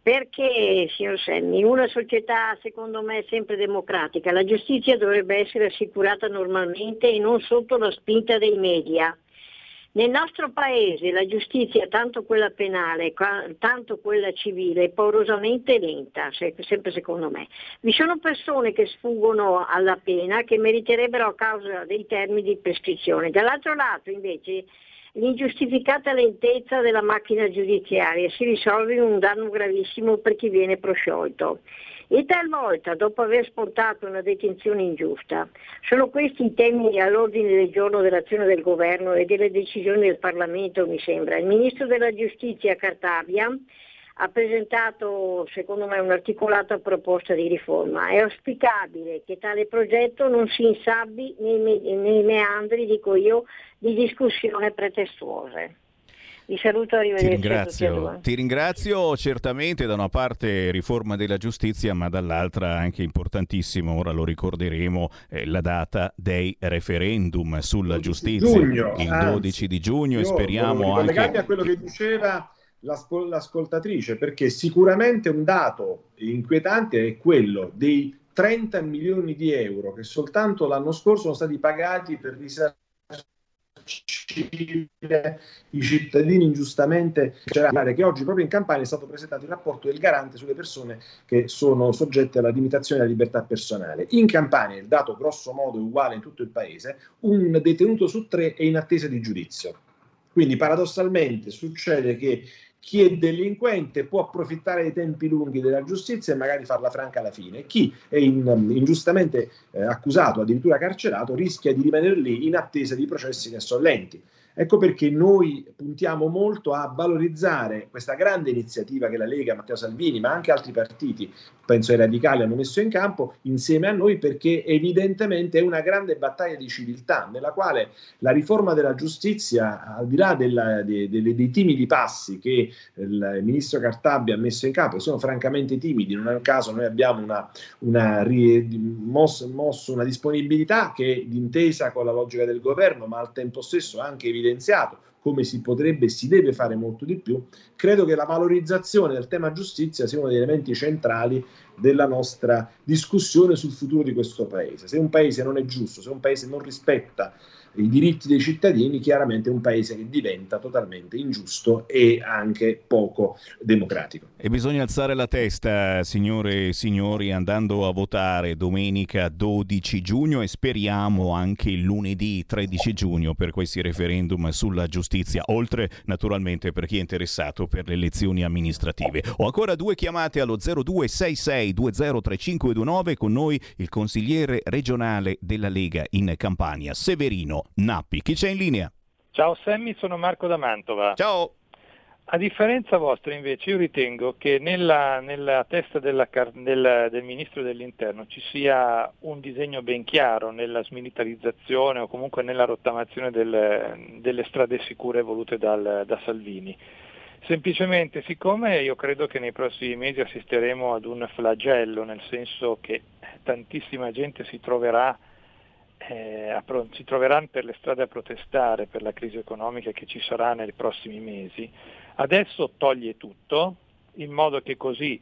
Perché, signor Semmi, in una società secondo me sempre democratica, la giustizia dovrebbe essere assicurata normalmente e non sotto la spinta dei media. Nel nostro paese la giustizia, tanto quella penale, tanto quella civile, è paurosamente lenta, sempre secondo me. Vi sono persone che sfuggono alla pena che meriterebbero a causa dei termini di prescrizione. Dall'altro lato invece l'ingiustificata lentezza della macchina giudiziaria si risolve in un danno gravissimo per chi viene prosciolto e talvolta dopo aver sportato una detenzione ingiusta. Sono questi i temi all'ordine del giorno dell'azione del governo e delle decisioni del Parlamento, mi sembra. Il Ministro della Giustizia Cartabia ha presentato secondo me un'articolata proposta di riforma. È auspicabile che tale progetto non si insabbi nei, nei meandri, dico io, di discussione pretestuose. Vi saluto, Ti arrivederci. e ringrazio, ti ringrazio certamente da una parte riforma della giustizia ma dall'altra anche importantissimo, ora lo ricorderemo, eh, la data dei referendum sulla giustizia. giugno, il anzi, 12 di giugno e speriamo anche... a quello che diceva l'ascol- l'ascoltatrice, perché sicuramente un dato inquietante è quello dei 30 milioni di euro che soltanto l'anno scorso sono stati pagati per risarcire i cittadini ingiustamente carcerati, che oggi proprio in Campania è stato presentato il rapporto del garante sulle persone che sono soggette alla limitazione della libertà personale. In Campania il dato grosso modo è uguale in tutto il paese, un detenuto su tre è in attesa di giudizio. Quindi paradossalmente succede che chi è delinquente può approfittare dei tempi lunghi della giustizia e magari farla franca alla fine. Chi è in- ingiustamente eh, accusato, addirittura carcerato, rischia di rimanere lì in attesa di processi che sono lenti. Ecco perché noi puntiamo molto a valorizzare questa grande iniziativa che la Lega, Matteo Salvini, ma anche altri partiti, penso ai radicali, hanno messo in campo insieme a noi perché evidentemente è una grande battaglia di civiltà nella quale la riforma della giustizia, al di là della- de- de- dei timidi passi che il ministro Cartabia ha messo in campo, sono francamente timidi, non è un caso, noi abbiamo una, una mosso, mosso una disponibilità che d'intesa con la logica del governo, ma al tempo stesso anche evidenziato come si potrebbe e si deve fare molto di più, credo che la valorizzazione del tema giustizia sia uno degli elementi centrali della nostra discussione sul futuro di questo paese. Se un paese non è giusto, se un paese non rispetta i diritti dei cittadini, chiaramente è un paese che diventa totalmente ingiusto e anche poco democratico. E bisogna alzare la testa, signore e signori, andando a votare domenica 12 giugno e speriamo anche lunedì 13 giugno per questi referendum sulla giustizia, oltre naturalmente per chi è interessato per le elezioni amministrative. Ho ancora due chiamate allo 0266 203529 con noi il consigliere regionale della Lega in Campania, Severino Nappi. Chi c'è in linea? Ciao Sammy, sono Marco da Mantova. Ciao. A differenza vostra invece io ritengo che nella, nella testa della del, del Ministro dell'Interno ci sia un disegno ben chiaro nella smilitarizzazione o comunque nella rottamazione del- delle strade sicure volute dal- da Salvini. Semplicemente siccome io credo che nei prossimi mesi assisteremo ad un flagello, nel senso che tantissima gente si troverà eh, si troveranno per le strade a protestare per la crisi economica che ci sarà nei prossimi mesi, adesso toglie tutto in modo che così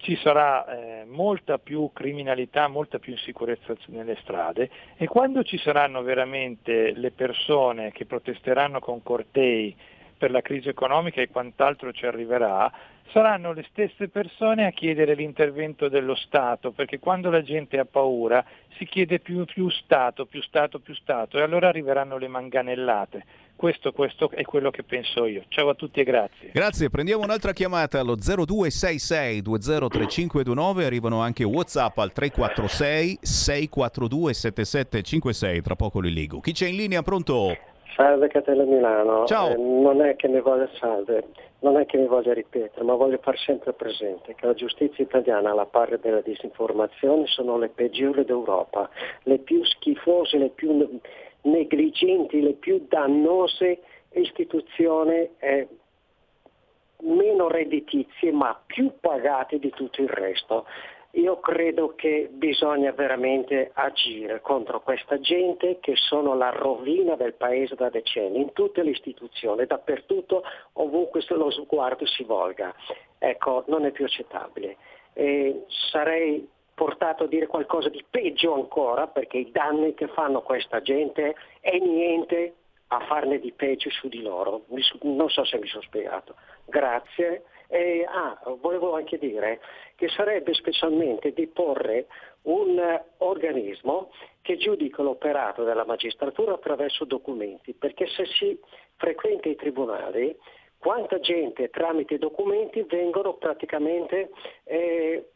ci sarà eh, molta più criminalità, molta più insicurezza nelle strade. E quando ci saranno veramente le persone che protesteranno con cortei per la crisi economica e quant'altro ci arriverà, saranno le stesse persone a chiedere l'intervento dello Stato, perché quando la gente ha paura si chiede più, più Stato, più Stato, più Stato e allora arriveranno le manganellate. Questo, questo è quello che penso io. Ciao a tutti e grazie. Grazie, prendiamo un'altra chiamata allo 0266 203529, arrivano anche Whatsapp al 346 642 7756, tra poco li leggo. Chi c'è in linea, pronto? Salve Catella Milano, Ciao. Eh, non è che mi voglia salve, non è che mi voglia ripetere, ma voglio far sempre presente che la giustizia italiana alla pari della disinformazione sono le peggiori d'Europa, le più schifose, le più ne- negligenti, le più dannose istituzioni eh, meno redditizie ma più pagate di tutto il resto. Io credo che bisogna veramente agire contro questa gente che sono la rovina del paese da decenni, in tutte le istituzioni, dappertutto, ovunque lo sguardo si volga. Ecco, non è più accettabile. E sarei portato a dire qualcosa di peggio ancora, perché i danni che fanno questa gente è niente a farne di peggio su di loro. Non so se mi sono spiegato. Grazie. E, ah, volevo anche dire che sarebbe specialmente di porre un eh, organismo che giudica l'operato della magistratura attraverso documenti, perché se si frequenta i tribunali, quanta gente tramite documenti vengono praticamente eh,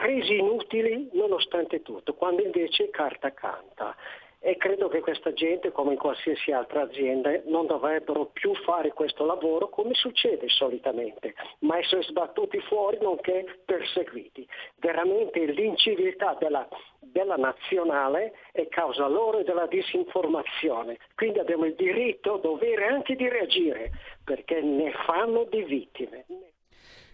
resi inutili nonostante tutto, quando invece carta canta. E credo che questa gente, come in qualsiasi altra azienda, non dovrebbero più fare questo lavoro come succede solitamente, ma essere sbattuti fuori nonché perseguiti. Veramente l'inciviltà della della nazionale è causa loro e della disinformazione. Quindi abbiamo il diritto, dovere anche di reagire, perché ne fanno di vittime.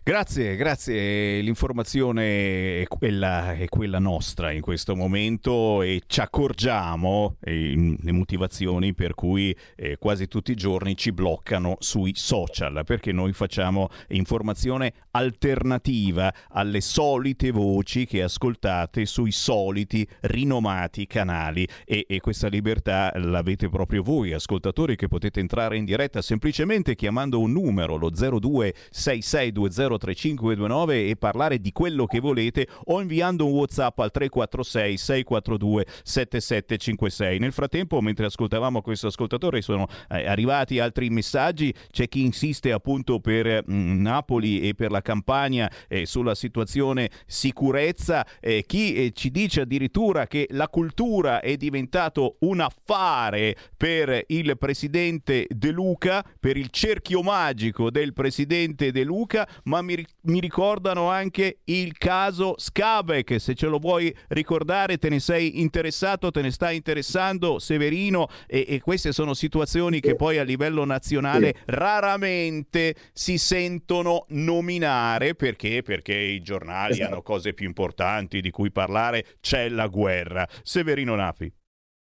Grazie, grazie. L'informazione è quella, è quella, nostra in questo momento e ci accorgiamo le motivazioni per cui eh, quasi tutti i giorni ci bloccano sui social, perché noi facciamo informazione alternativa alle solite voci che ascoltate sui soliti rinomati canali e, e questa libertà l'avete proprio voi, ascoltatori, che potete entrare in diretta semplicemente chiamando un numero, lo 026620 3529 e parlare di quello che volete o inviando un WhatsApp al 346 642 7756. Nel frattempo, mentre ascoltavamo questo ascoltatore, sono eh, arrivati altri messaggi. C'è chi insiste appunto per mh, mm, Napoli e per la campagna eh, sulla situazione sicurezza, eh, chi eh, ci dice addirittura che la cultura è diventato un affare per il presidente De Luca, per il cerchio magico del presidente De Luca, ma mi, mi, ricordano anche il caso Scabek, se ce lo vuoi ricordare te ne sei interessato, te ne sta interessando Severino e, e queste sono situazioni che poi a livello nazionale raramente si sentono nominare perché? Perché i giornali esatto. hanno cose più importanti di cui parlare, c'è la guerra. Severino Nafi.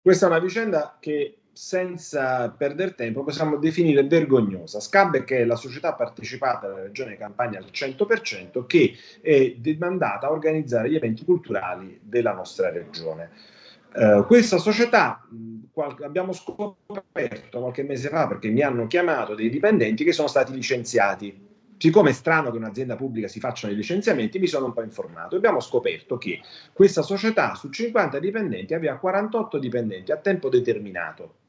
Questa è una vicenda che senza perdere tempo possiamo definire vergognosa. Scabbe che è la società partecipata della regione Campania al 100% che è demandata a organizzare gli eventi culturali della nostra regione. Uh, questa società qual- abbiamo scoperto qualche mese fa perché mi hanno chiamato dei dipendenti che sono stati licenziati siccome è strano che un'azienda pubblica si facciano i licenziamenti, mi sono un po' informato. Abbiamo scoperto che questa società su 50 dipendenti aveva 48 dipendenti a tempo determinato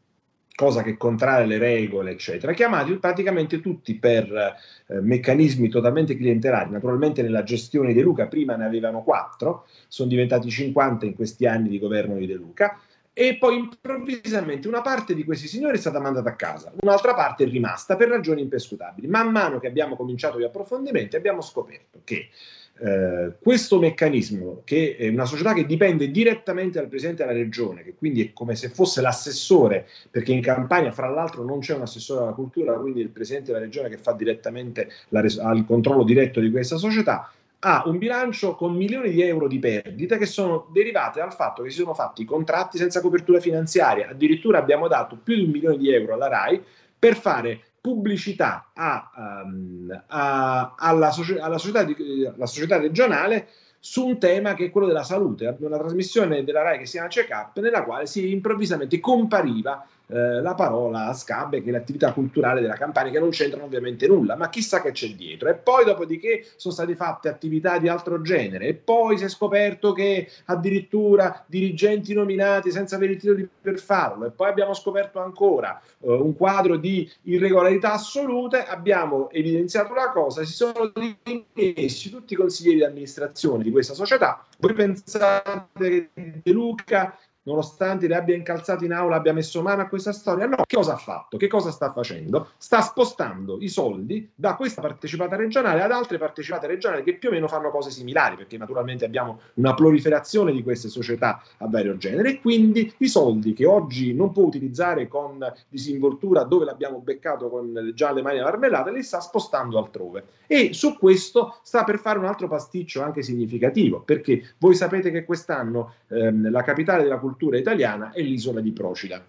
cosa che contraria le regole, eccetera, chiamati praticamente tutti per eh, meccanismi totalmente clientelari. Naturalmente nella gestione di De Luca prima ne avevano quattro, sono diventati 50 in questi anni di governo di De Luca, e poi improvvisamente una parte di questi signori è stata mandata a casa, un'altra parte è rimasta per ragioni impescutabili. Man mano che abbiamo cominciato gli approfondimenti abbiamo scoperto che eh, questo meccanismo, che è una società che dipende direttamente dal Presidente della Regione, che quindi è come se fosse l'assessore, perché in campagna fra l'altro non c'è un assessore alla cultura, quindi il Presidente della Regione che fa direttamente la, ha il controllo diretto di questa società, ha un bilancio con milioni di euro di perdite che sono derivate dal fatto che si sono fatti contratti senza copertura finanziaria. Addirittura abbiamo dato più di un milione di euro alla RAI per fare pubblicità a, um, a, alla, alla, società di, alla, società regionale su un tema che è quello della salute, una trasmissione della RAI che si chiama Check Up, nella quale si improvvisamente compariva eh, la parola scabbe, che è l'attività culturale della campagna, che non c'entrano ovviamente nulla, ma chissà che c'è dietro. E poi, dopodiché, sono state fatte attività di altro genere, e poi si è scoperto che addirittura dirigenti nominati senza avere il titolo per farlo, e poi abbiamo scoperto ancora eh, un quadro di irregolarità assolute. Abbiamo evidenziato la cosa, si sono dimessi tutti i consiglieri di amministrazione di questa società. Voi pensate che De Luca nonostante le abbia incalzato in aula, abbia messo mano a questa storia. No, che cosa ha fatto? Che cosa sta facendo? Sta spostando i soldi da questa partecipata regionale ad altre partecipate regionali che più o meno fanno cose similari, perché naturalmente abbiamo una proliferazione di queste società a vario genere e quindi i soldi che oggi non può utilizzare con disinvoltura dove l'abbiamo beccato con già le mani marmellate, li sta spostando altrove. E su questo sta per fare un altro pasticcio anche significativo, perché voi sapete che quest'anno ehm, la capitale della cultura cultura italiana è l'isola di Procida.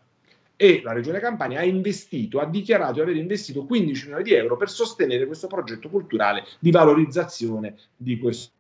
E la Regione Campania ha investito, ha dichiarato di aver investito 15 milioni di euro per sostenere questo progetto culturale di valorizzazione di questo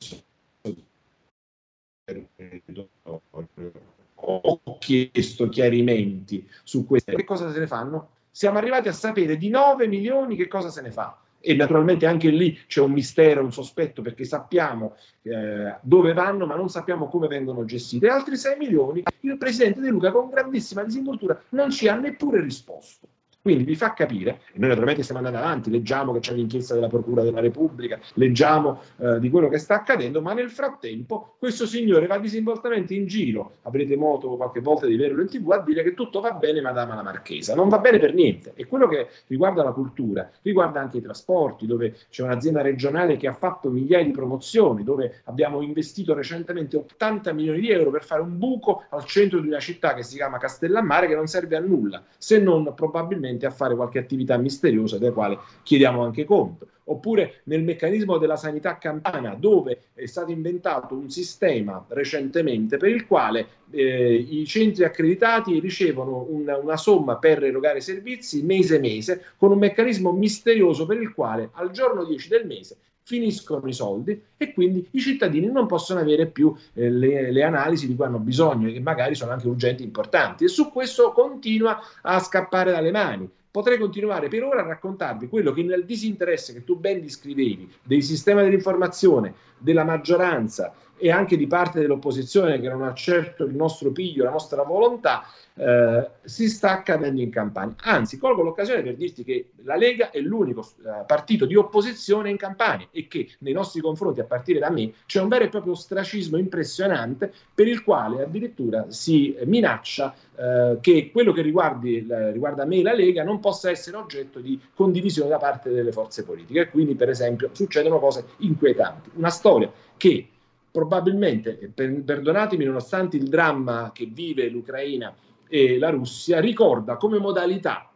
ho chiesto chiarimenti su questo. Che cosa se ne fanno? Siamo arrivati a sapere di 9 milioni che cosa se ne fa e naturalmente anche lì c'è un mistero, un sospetto, perché sappiamo eh, dove vanno, ma non sappiamo come vengono gestite. Altri 6 milioni, il presidente De Luca, con grandissima disinvoltura, non ci ha neppure risposto. Quindi vi fa capire, e noi naturalmente stiamo andando avanti, leggiamo che c'è l'inchiesta della Procura della Repubblica, leggiamo eh, di quello che sta accadendo, ma nel frattempo questo signore va disinvoltamente in giro, avrete modo qualche volta di vederlo in tv, a dire che tutto va bene, madama la marchesa. Non va bene per niente. E quello che riguarda la cultura, riguarda anche i trasporti, dove c'è un'azienda regionale che ha fatto migliaia di promozioni, dove abbiamo investito recentemente 80 milioni di euro per fare un buco al centro di una città che si chiama Castellammare, che non serve a nulla, se non probabilmente a fare qualche attività misteriosa della quale chiediamo anche conto. Oppure nel meccanismo della sanità campana, dove è stato inventato un sistema recentemente per il quale eh, i centri accreditati ricevono una, una somma per erogare servizi mese mese, con un meccanismo misterioso per il quale al giorno 10 del mese finiscono i soldi e quindi i cittadini non possono avere più eh, le, le, analisi di cui hanno bisogno, che magari sono anche urgenti e importanti. E su questo continua a scappare dalle mani. Potrei continuare per ora a raccontarvi quello che nel disinteresse che tu ben descrivevi del sistema dell'informazione, della maggioranza e anche di parte dell'opposizione che non ha certo il nostro piglio, la nostra volontà, eh, si sta accadendo in Campania. Anzi, colgo l'occasione per dirti che la Lega è l'unico eh, partito di opposizione in Campania e che nei nostri confronti, a partire da me, c'è un vero e proprio ostracismo impressionante per il quale addirittura si minaccia eh, che quello che riguardi, riguarda me e la Lega non possa essere oggetto di condivisione da parte delle forze politiche. E quindi, per esempio, succedono cose inquietanti. Una storia che probabilmente, per, perdonatemi, nonostante il dramma che vive l'Ucraina e la Russia, ricorda come modalità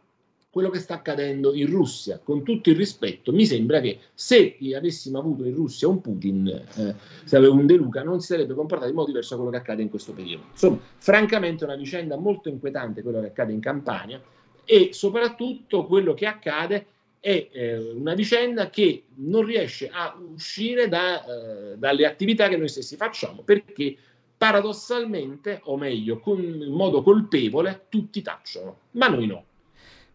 quello che sta accadendo in Russia. Con tutto il rispetto, mi sembra che se avessimo avuto in Russia un Putin, eh, se aveva un De Luca, non si sarebbe comportato in modo diverso da quello che accade in questo periodo. Insomma, francamente è una vicenda molto inquietante quello che accade in Campania e soprattutto quello che accade è eh, una vicenda che non riesce a uscire da, eh, dalle attività che noi stessi facciamo, perché paradossalmente, o meglio, con, in modo colpevole, tutti tacciono, ma noi no.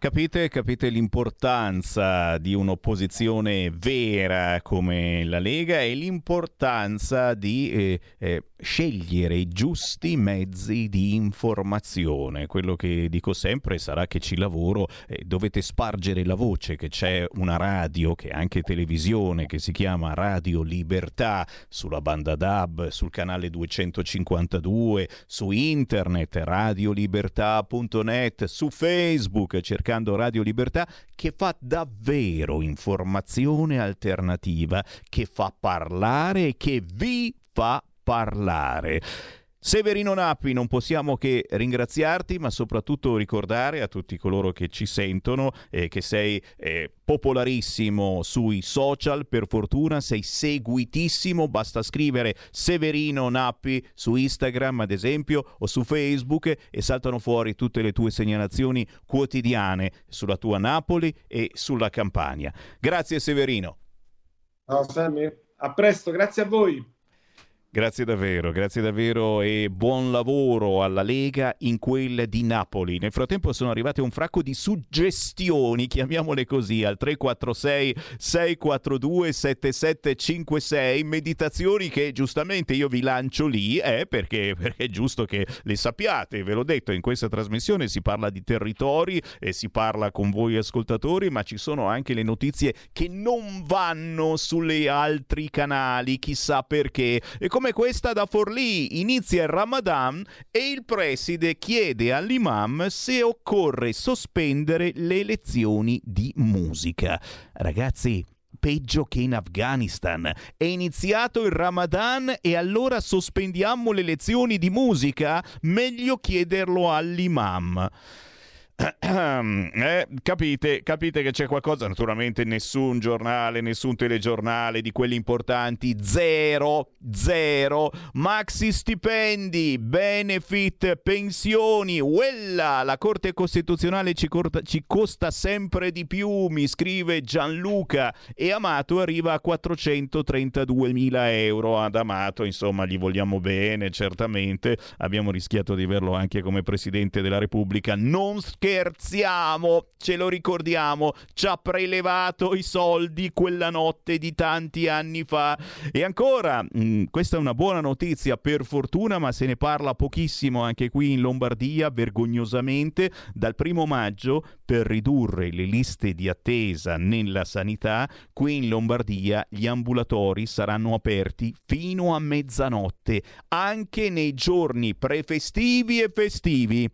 Capite, capite l'importanza di un'opposizione vera come la Lega e l'importanza di eh, eh, scegliere i giusti mezzi di informazione. Quello che dico sempre sarà che ci lavoro, eh, dovete spargere la voce che c'è una radio, che è anche televisione, che si chiama Radio Libertà, sulla banda DAB, sul canale 252, su internet, radiolibertà.net, su Facebook, cercando cercando Radio Libertà che fa davvero informazione alternativa, che fa parlare e che vi fa parlare. Severino Nappi, non possiamo che ringraziarti, ma soprattutto ricordare a tutti coloro che ci sentono eh, che sei eh, popolarissimo sui social, per fortuna sei seguitissimo, basta scrivere Severino Nappi su Instagram ad esempio o su Facebook e saltano fuori tutte le tue segnalazioni quotidiane sulla tua Napoli e sulla Campania. Grazie Severino. Ciao Sammy, a presto, grazie a voi. Grazie davvero, grazie davvero e buon lavoro alla Lega in quel di Napoli. Nel frattempo sono arrivate un fracco di suggestioni, chiamiamole così, al 346 642 7756, meditazioni che giustamente io vi lancio lì, eh, perché, perché è giusto che le sappiate, ve l'ho detto, in questa trasmissione si parla di territori e si parla con voi ascoltatori, ma ci sono anche le notizie che non vanno sulle altri canali, chissà perché. E come come questa da Forlì. Inizia il Ramadan e il preside chiede all'imam se occorre sospendere le lezioni di musica. Ragazzi, peggio che in Afghanistan. È iniziato il Ramadan e allora sospendiamo le lezioni di musica? Meglio chiederlo all'imam. Eh, capite, capite che c'è qualcosa, naturalmente nessun giornale, nessun telegiornale di quelli importanti, zero, zero, maxi stipendi, benefit, pensioni, quella, la Corte Costituzionale ci, corta, ci costa sempre di più, mi scrive Gianluca, e Amato arriva a 432 mila euro, ad Amato insomma gli vogliamo bene, certamente, abbiamo rischiato di averlo anche come Presidente della Repubblica, non scherzo scherziamo, ce lo ricordiamo, ci ha prelevato i soldi quella notte di tanti anni fa. E ancora, mh, mm, questa è una buona notizia per fortuna, ma se ne parla pochissimo anche qui in Lombardia, vergognosamente, dal primo maggio per ridurre le liste di attesa nella sanità, qui in Lombardia gli ambulatori saranno aperti fino a mezzanotte, anche nei giorni prefestivi e festivi.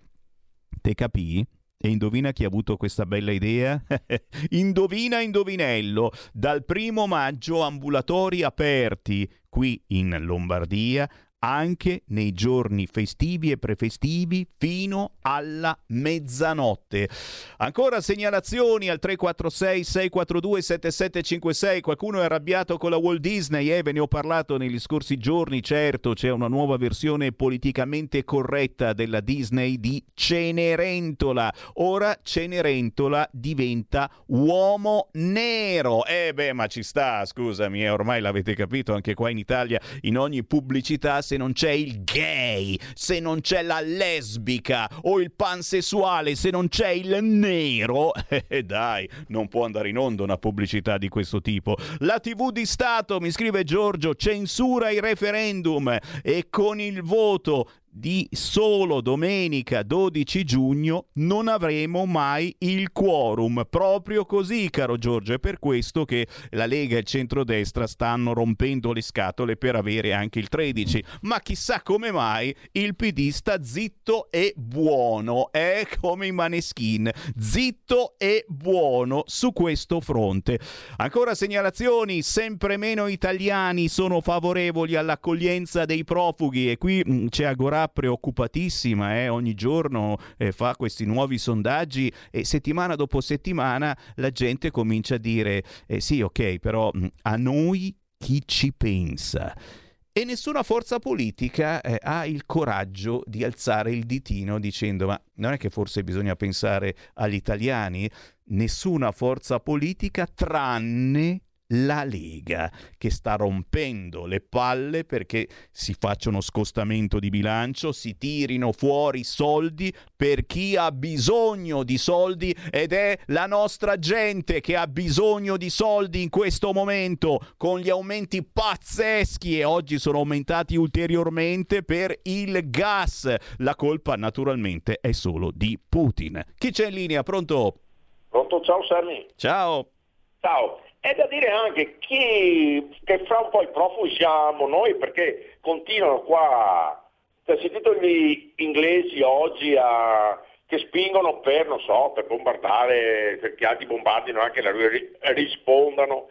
Te capì? E indovina chi ha avuto questa bella idea? indovina indovinello, dal primo maggio ambulatori aperti qui in Lombardia anche nei giorni festivi e prefestivi fino alla mezzanotte. Ancora segnalazioni al 346 642 7756. Qualcuno è arrabbiato con la Walt Disney, eh, ve ne ho parlato negli scorsi giorni, certo, c'è una nuova versione politicamente corretta della Disney di Cenerentola. Ora Cenerentola diventa uomo nero. Eh beh, ma ci sta, scusami, eh, ormai l'avete capito anche qua in Italia in ogni pubblicità se non c'è il gay, se non c'è la lesbica o il pansessuale, se non c'è il nero, eh dai, non può andare in onda una pubblicità di questo tipo. La TV di Stato, mi scrive Giorgio, censura i referendum e con il voto di solo domenica 12 giugno non avremo mai il quorum. Proprio così, caro Giorgio, è per questo che la Lega e il centrodestra stanno rompendo le scatole per avere anche il 13. Ma chissà come mai il PD sta zitto e buono, è come i maneskin, zitto e buono su questo fronte. Ancora segnalazioni, sempre meno italiani sono favorevoli all'accoglienza dei profughi e qui mh, c'è Agorà preoccupatissima, eh? ogni giorno eh, fa questi nuovi sondaggi e settimana dopo settimana la gente comincia a dire eh, sì ok però mm, a noi chi ci pensa? E nessuna forza politica eh, ha il coraggio di alzare il ditino dicendo ma non è che forse bisogna pensare agli italiani? Nessuna forza politica tranne la Lega che sta rompendo le palle perché si faccia uno scostamento di bilancio, si tirino fuori soldi per chi ha bisogno di soldi ed è la nostra gente che ha bisogno di soldi in questo momento con gli aumenti pazzeschi e oggi sono aumentati ulteriormente per il gas. La colpa naturalmente è solo di Putin. Chi c'è in linea? Pronto? Pronto, ciao Sammy. Ciao. Ciao. È da dire anche chi, che fra un po' i profughi siamo noi perché continuano qua, ho sentito gli inglesi oggi a, che spingono per, non so, per bombardare, perché altri bombardino anche la rispondano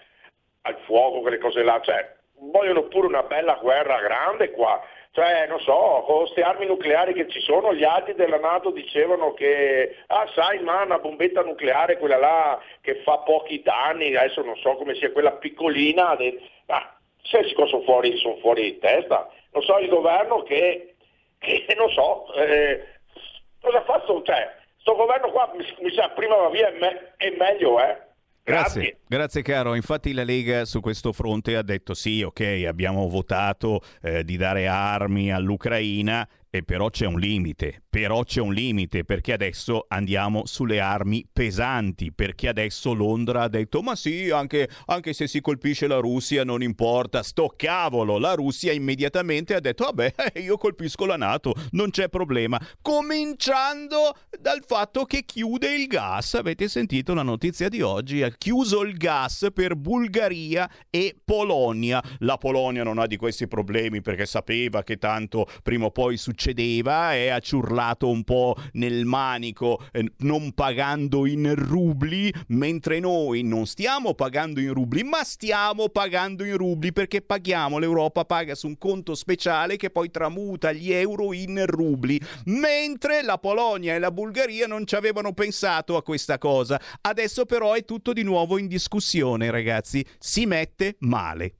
al fuoco, quelle cose là, cioè vogliono pure una bella guerra grande qua cioè, non so, con queste armi nucleari che ci sono, gli altri della Nato dicevano che, ah sai, ma una bombetta nucleare, quella là che fa pochi danni, adesso non so come sia quella piccolina, ma se si sono fuori, sono fuori di testa. Non so, il governo che, che non so, eh, cosa fa sto, cioè, sto governo qua mi, mi sa prima va via e me, meglio, eh. Grazie. Grazie. Grazie caro, infatti la Lega su questo fronte ha detto sì, ok, abbiamo votato eh, di dare armi all'Ucraina, e però c'è un limite, però c'è un limite perché adesso andiamo sulle armi pesanti, perché adesso Londra ha detto ma sì, anche, anche se si colpisce la Russia non importa, sto cavolo, la Russia immediatamente ha detto vabbè io colpisco la Nato, non c'è problema, cominciando dal fatto che chiude il gas, avete sentito la notizia di oggi, ha chiuso il gas per Bulgaria e Polonia, la Polonia non ha di questi problemi perché sapeva che tanto prima o poi succederà succedeva e ha ciurlato un po' nel manico eh, non pagando in rubli, mentre noi non stiamo pagando in rubli, ma stiamo pagando in rubli perché paghiamo, l'Europa paga su un conto speciale che poi tramuta gli euro in rubli, mentre la Polonia e la Bulgaria non ci avevano pensato a questa cosa. Adesso però è tutto di nuovo in discussione, ragazzi, si mette male.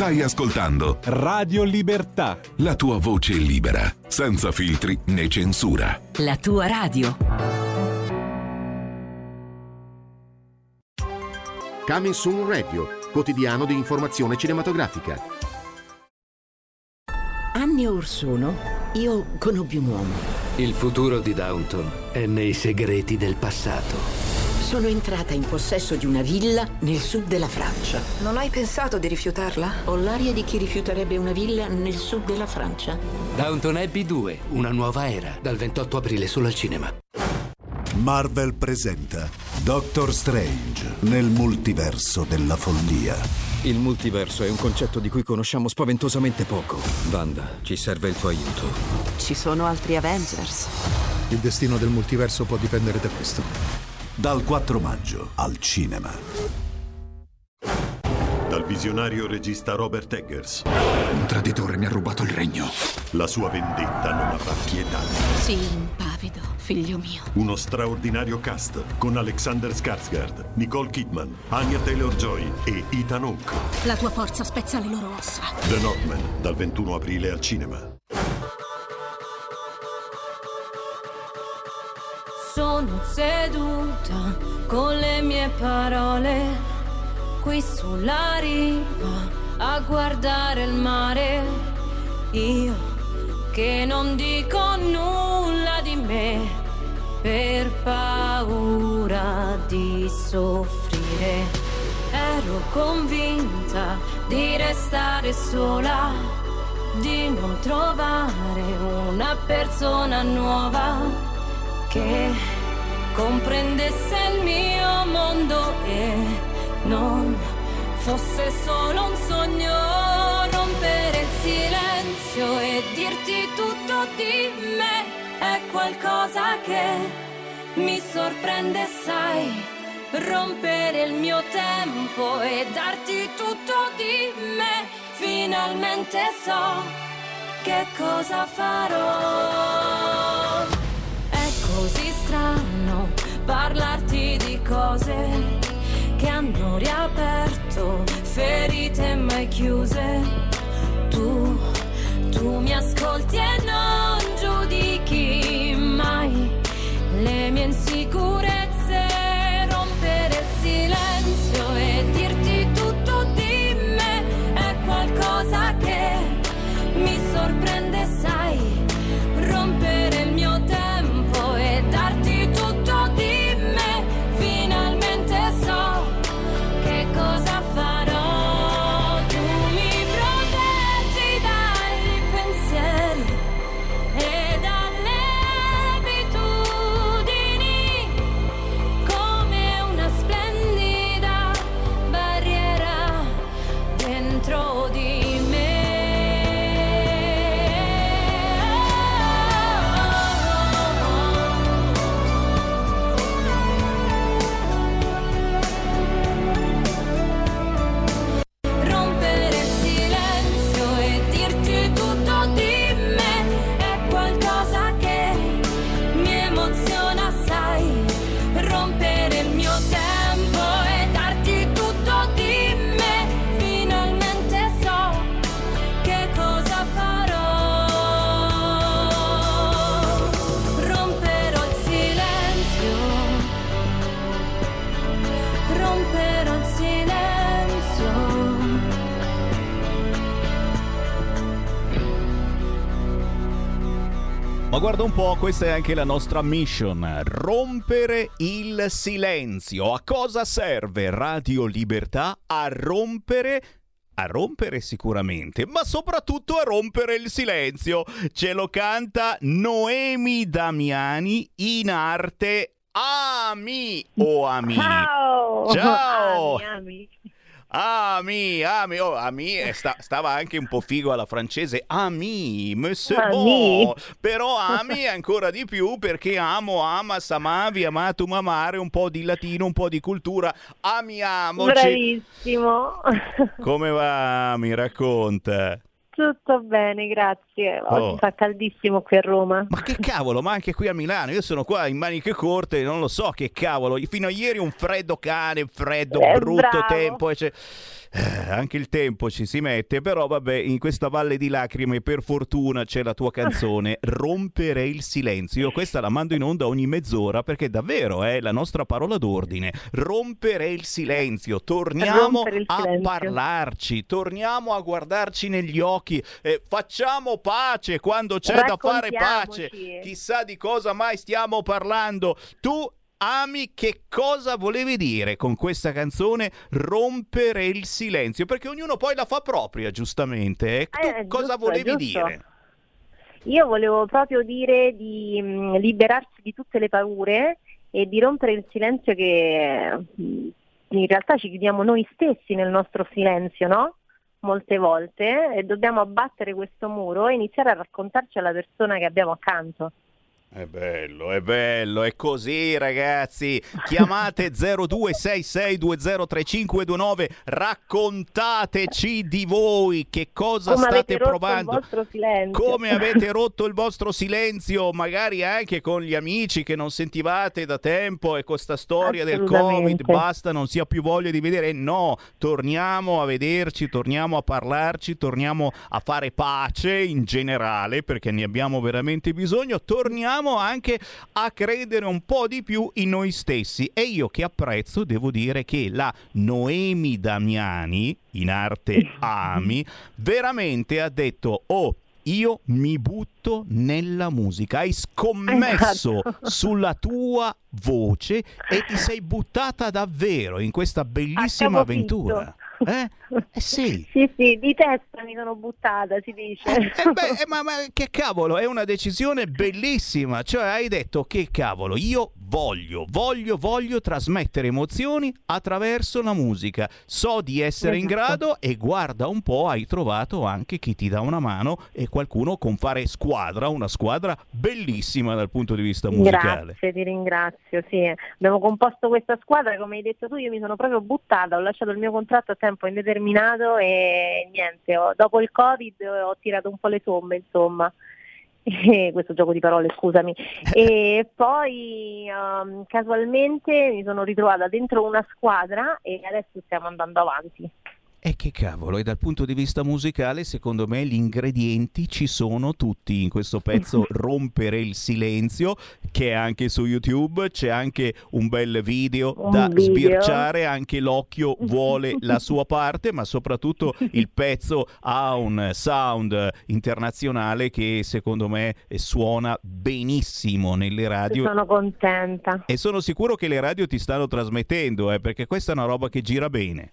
Stai ascoltando Radio Libertà. La tua voce libera, senza filtri né censura. La tua radio. Coming Soon Radio, quotidiano di informazione cinematografica. Anni or sono, io conobbi un uomo. Il futuro di Downton è nei segreti del passato. Sono entrata in possesso di una villa nel sud della Francia. Non hai pensato di rifiutarla? Ho l'aria di chi rifiuterebbe una villa nel sud della Francia. Downton Abbey 2, una nuova era, dal 28 aprile solo al cinema. Marvel presenta Doctor Strange nel multiverso della follia. Il multiverso è un concetto di cui conosciamo spaventosamente poco. Wanda, ci serve il tuo aiuto. Ci sono altri Avengers. Il destino del multiverso può dipendere da questo. Dal 4 maggio al cinema. Dal visionario regista Robert Eggers. Un traditore mi ha rubato il regno. La sua vendetta non avrà pietà. Sii impavido, figlio mio. Uno straordinario cast con Alexander Skarsgård, Nicole Kidman, Anya Taylor-Joy e Ethan Hawke. La tua forza spezza le loro ossa. The Northman, dal 21 aprile al cinema. Sono seduta con le mie parole qui sulla riva a guardare il mare. Io che non dico nulla di me per paura di soffrire. Ero convinta di restare sola, di non trovare una persona nuova che comprendesse il mio mondo e non fosse solo un sogno rompere il silenzio e dirti tutto di me è qualcosa che mi sorprende sai. Rompere il mio tempo e darti tutto di me finalmente so che cosa farò. È così strano parlarti di cose che hanno riaperto ferite mai chiuse. Tu, tu mi ascolti e non giudichi mai le mie insicurezze, Ma guarda un po', questa è anche la nostra mission, rompere il silenzio. A cosa serve Radio Libertà? A rompere a rompere sicuramente, ma soprattutto a rompere il silenzio. Ce lo canta Noemi Damiani in arte Ami o Ami. Ciao! Ciao! Ami, ami. Ami, ami, oh, ami eh, sta- stava anche un po' figo alla francese. Ami, monsieur Ami. bon. Però ami ancora di più perché amo, amas, amavi, amatum, amare, un po' di latino, un po' di cultura. Amiamoci. Bravissimo. Come va? Mi racconta. Tutto bene, grazie. Oggi Oh. fa caldissimo qui a Roma. Ma che cavolo, ma anche qui a Milano, io sono qua in maniche corte, non lo so che cavolo, fino a ieri un freddo cane, freddo, Eh, brutto bravo. tempo, c'è- eh, anche il tempo ci si mette, però vabbè, in questa valle di lacrime per fortuna c'è la tua canzone Rompere il silenzio, io questa la mando in onda ogni mezz'ora perché davvero è la nostra parola d'ordine, rompere il silenzio, torniamo il a silenzio. parlarci, torniamo a guardarci negli occhi, eh, facciamo pace quando c'è da fare pace, chissà di cosa mai stiamo parlando. Tu ami che cosa volevi dire con questa canzone rompere il silenzio perché ognuno poi la fa propria giustamente eh? tu Eh, cosa giusto, volevi giusto. dire Io volevo proprio dire di mh, liberarsi di tutte le paure e di rompere il silenzio che mh, in realtà ci chiudiamo noi stessi nel nostro silenzio, no? Molte volte e dobbiamo abbattere questo muro e iniziare a raccontarci alla persona che abbiamo accanto. È bello, è bello, è così ragazzi. Chiamate 0266203529, raccontateci di voi che cosa Come state avete rotto provando. il vostro silenzio. Come avete rotto il vostro silenzio, magari anche con gli amici che non sentivate da tempo e con sta storia del. Covid, basta, non si ha più voglia di vedere. No, torniamo a vederci, torniamo a parlarci, torniamo a fare pace in generale perché ne abbiamo veramente bisogno. Torniamo anche a credere un po' di più in noi stessi. E io che apprezzo, devo dire che la Noemi Damiani, in arte Ami, veramente ha detto: Oh, io mi butto nella musica. Hai scommesso Esatto. sulla tua voce e ti sei buttata davvero in questa bellissima avventura. Eh? Eh sì. Sì, sì, di testa mi sono buttata, si dice. Eh beh, eh, ma, ma che cavolo, è una decisione bellissima. Cioè, hai detto che cavolo, io voglio, voglio, voglio trasmettere emozioni attraverso la musica. So di essere in Esatto. grado e guarda un po', hai trovato anche chi ti dà una mano e qualcuno con fare squadra, una squadra bellissima dal punto di vista musicale. Grazie, ti ringrazio. Sì. Abbiamo composto questa squadra, come hai detto tu, io mi sono proprio buttata, ho lasciato il mio contratto a tempo indeterminato e niente, ho- dopo il Covid ho tirato un po' le somme, insomma. E questo gioco di parole, scusami. E poi um, casualmente mi sono ritrovata dentro una squadra e adesso stiamo andando avanti. E che cavolo, e dal punto di vista musicale, secondo me gli ingredienti ci sono tutti in questo pezzo Rompere il silenzio, che è anche su YouTube, c'è anche un bel video Un da video. sbirciare, anche l'occhio vuole la sua parte, ma soprattutto il pezzo ha un sound internazionale che secondo me suona benissimo nelle radio. Sono contenta. E sono sicuro che le radio ti stanno trasmettendo, eh, perché questa è una roba che gira bene.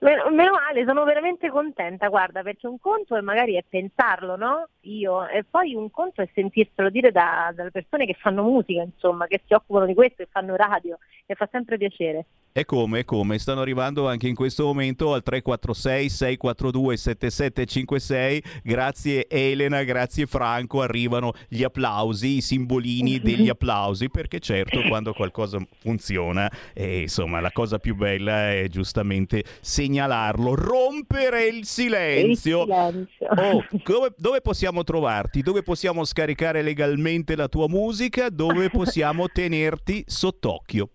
Meno, meno male, sono veramente contenta, guarda, perché un conto è magari è pensarlo, no? Io, e poi un conto è sentirselo dire da- dalle persone che fanno musica, insomma, che si occupano di questo e fanno radio, e fa sempre piacere. E come, e come, stanno arrivando anche in questo momento al 346-642-7756. Grazie Elena, grazie Franco, arrivano gli applausi, i simbolini degli applausi, perché certo quando qualcosa funziona, eh, insomma, la cosa più bella è giustamente segnalarlo, rompere il silenzio. Il silenzio. Oh, dove, dove possiamo trovarti? Dove possiamo scaricare legalmente la tua musica? Dove possiamo tenerti sott'occhio?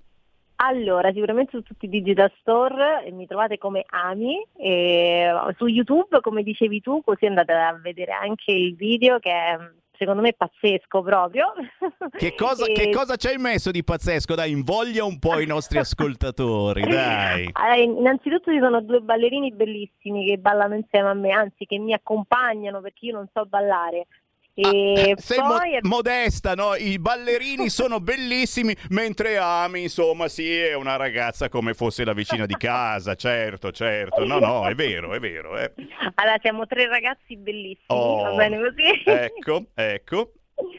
Allora, sicuramente su tutti i digital store eh, mi trovate come Ami, e su YouTube come dicevi tu, così andate a vedere anche il video che è secondo me pazzesco proprio. Che cosa, E- che cosa ci hai messo di pazzesco? Dai, invoglia un po' i nostri ascoltatori, dai. Allora, innanzitutto ci sono due ballerini bellissimi che ballano insieme a me, anzi che mi accompagnano perché io non so ballare. E Sei mo- poi modesta, no? I ballerini sono bellissimi, mentre ami, insomma, sì, è una ragazza come fosse la vicina di casa, certo, certo. No, no, è vero, è vero. eh. allora, siamo tre ragazzi bellissimi, Oh, va bene così? Ecco, ecco.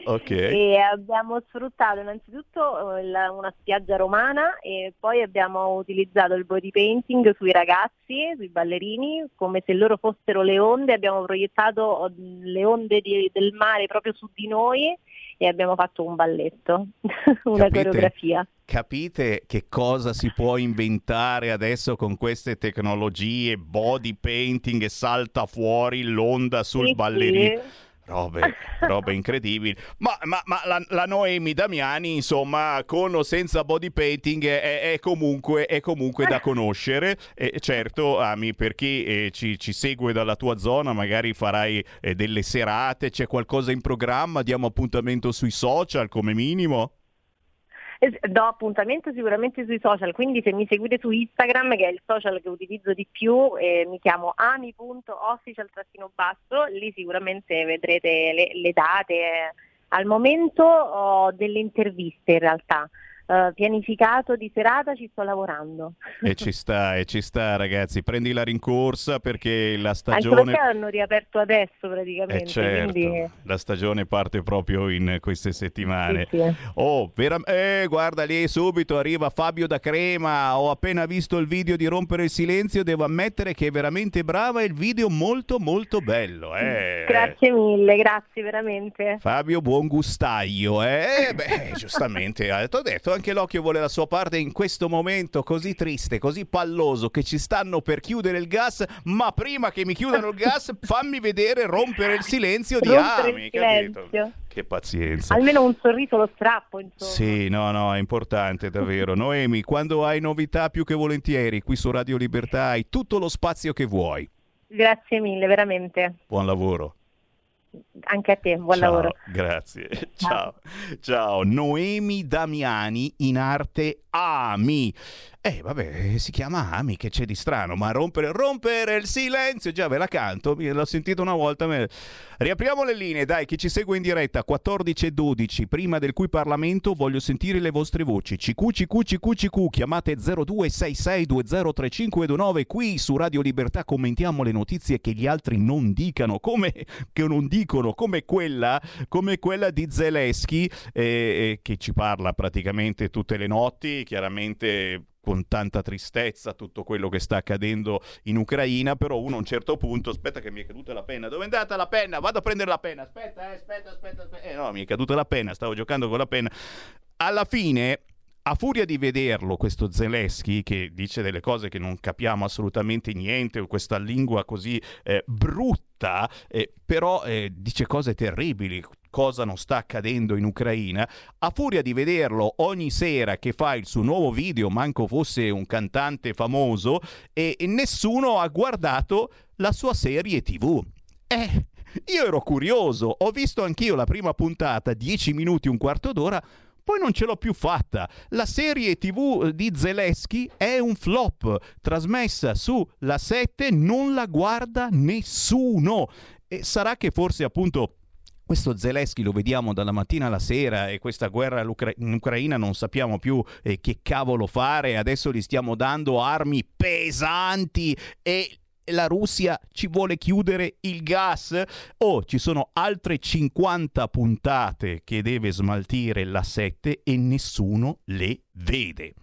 Ok. E abbiamo sfruttato innanzitutto eh, una spiaggia romana e poi abbiamo utilizzato il body painting sui ragazzi, sui ballerini, come se loro fossero le onde, abbiamo proiettato mm, le onde di- del mare proprio su di noi e abbiamo fatto un balletto, una Capite? coreografia. Capite che cosa si può inventare adesso con queste tecnologie, body painting e salta fuori l'onda sul Sì, ballerino. sì. Robe, robe incredibili. Ma, ma- ma la, la Noemi Damiani, insomma, con o senza body painting è, è comunque, è comunque da conoscere. E certo, Ami, per chi eh, ci, ci segue dalla tua zona, magari farai eh, delle serate, c'è qualcosa in programma, diamo appuntamento sui social come minimo. Do appuntamento sicuramente sui social, quindi se mi seguite su Instagram, che è il social che utilizzo di più, eh, mi chiamo ami.official-basso, lì sicuramente vedrete le, le date. Al momento ho delle interviste in realtà, Eh, pianificato di serata ci sto lavorando. E ci sta, e ci sta, ragazzi. Prendi la rincorsa perché la Anche stagione. perché hanno riaperto adesso praticamente, Eh certo, quindi la stagione parte proprio in queste settimane. Sì, sì. Oh, vera- eh, guarda lì subito arriva Fabio da Crema. Ho appena visto il video di Rompere il silenzio. Devo ammettere che è veramente brava. È il video molto, molto bello. Eh. grazie mille, grazie veramente. Fabio buon gustaio, eh? Eh, Beh, giustamente, eh, t'ho detto, anche l'occhio vuole la sua parte in questo momento così triste, così palloso, che ci stanno per chiudere il gas, ma prima che mi chiudano il gas, fammi vedere rompere il silenzio di Ami, capito? Che pazienza. Almeno un sorriso lo strappo, insomma. Sì, no, no, è importante davvero. Noemi, quando hai novità più che volentieri, qui su Radio Libertà hai tutto lo spazio che vuoi. Grazie mille, veramente. Buon lavoro. Anche a te, buon Ciao, lavoro. Grazie. Ciao. Ciao. Noemi Damiani in arte Ami. Eh, vabbè, si chiama Ami, che c'è di strano, ma rompere, rompere il silenzio, già ve la canto, l'ho sentito una volta. me- Riapriamo le linee, dai, chi ci segue in diretta, 14 e 12, prima del cui Parlamento voglio sentire le vostre voci. CQ, CQ, CQ, CQ, chiamate 0266203529, qui su Radio Libertà commentiamo le notizie che gli altri non dicano, come che non dicono, come quella, come quella di Zelensky, eh, eh, che ci parla praticamente tutte le notti, chiaramente con tanta tristezza tutto quello che sta accadendo in Ucraina, però uno a un certo punto, aspetta che mi è caduta la penna, dove è andata la penna? Vado a prendere la penna, aspetta, eh, aspetta, aspetta, aspetta. Eh no, mi è caduta la penna, stavo giocando con la penna. Alla fine a furia di vederlo, questo Zelensky, che dice delle cose che non capiamo assolutamente niente, questa lingua così eh, brutta, eh, però eh, dice cose terribili, cosa non sta accadendo in Ucraina, a furia di vederlo ogni sera che fa il suo nuovo video, manco fosse un cantante famoso, e, e nessuno ha guardato la sua serie tv. Eh, io ero curioso, ho visto anch'io la prima puntata, 10 minuti, un quarto d'ora, poi non ce l'ho più fatta. La serie TV di Zelensky è un flop, trasmessa su La 7, non la guarda nessuno. E sarà che forse appunto questo Zelensky lo vediamo dalla mattina alla sera e questa guerra in Ucraina non sappiamo più eh, che cavolo fare, adesso gli stiamo dando armi pesanti e la Russia ci vuole chiudere il gas o ci sono altre 50 puntate che deve smaltire la 7 e nessuno le vede.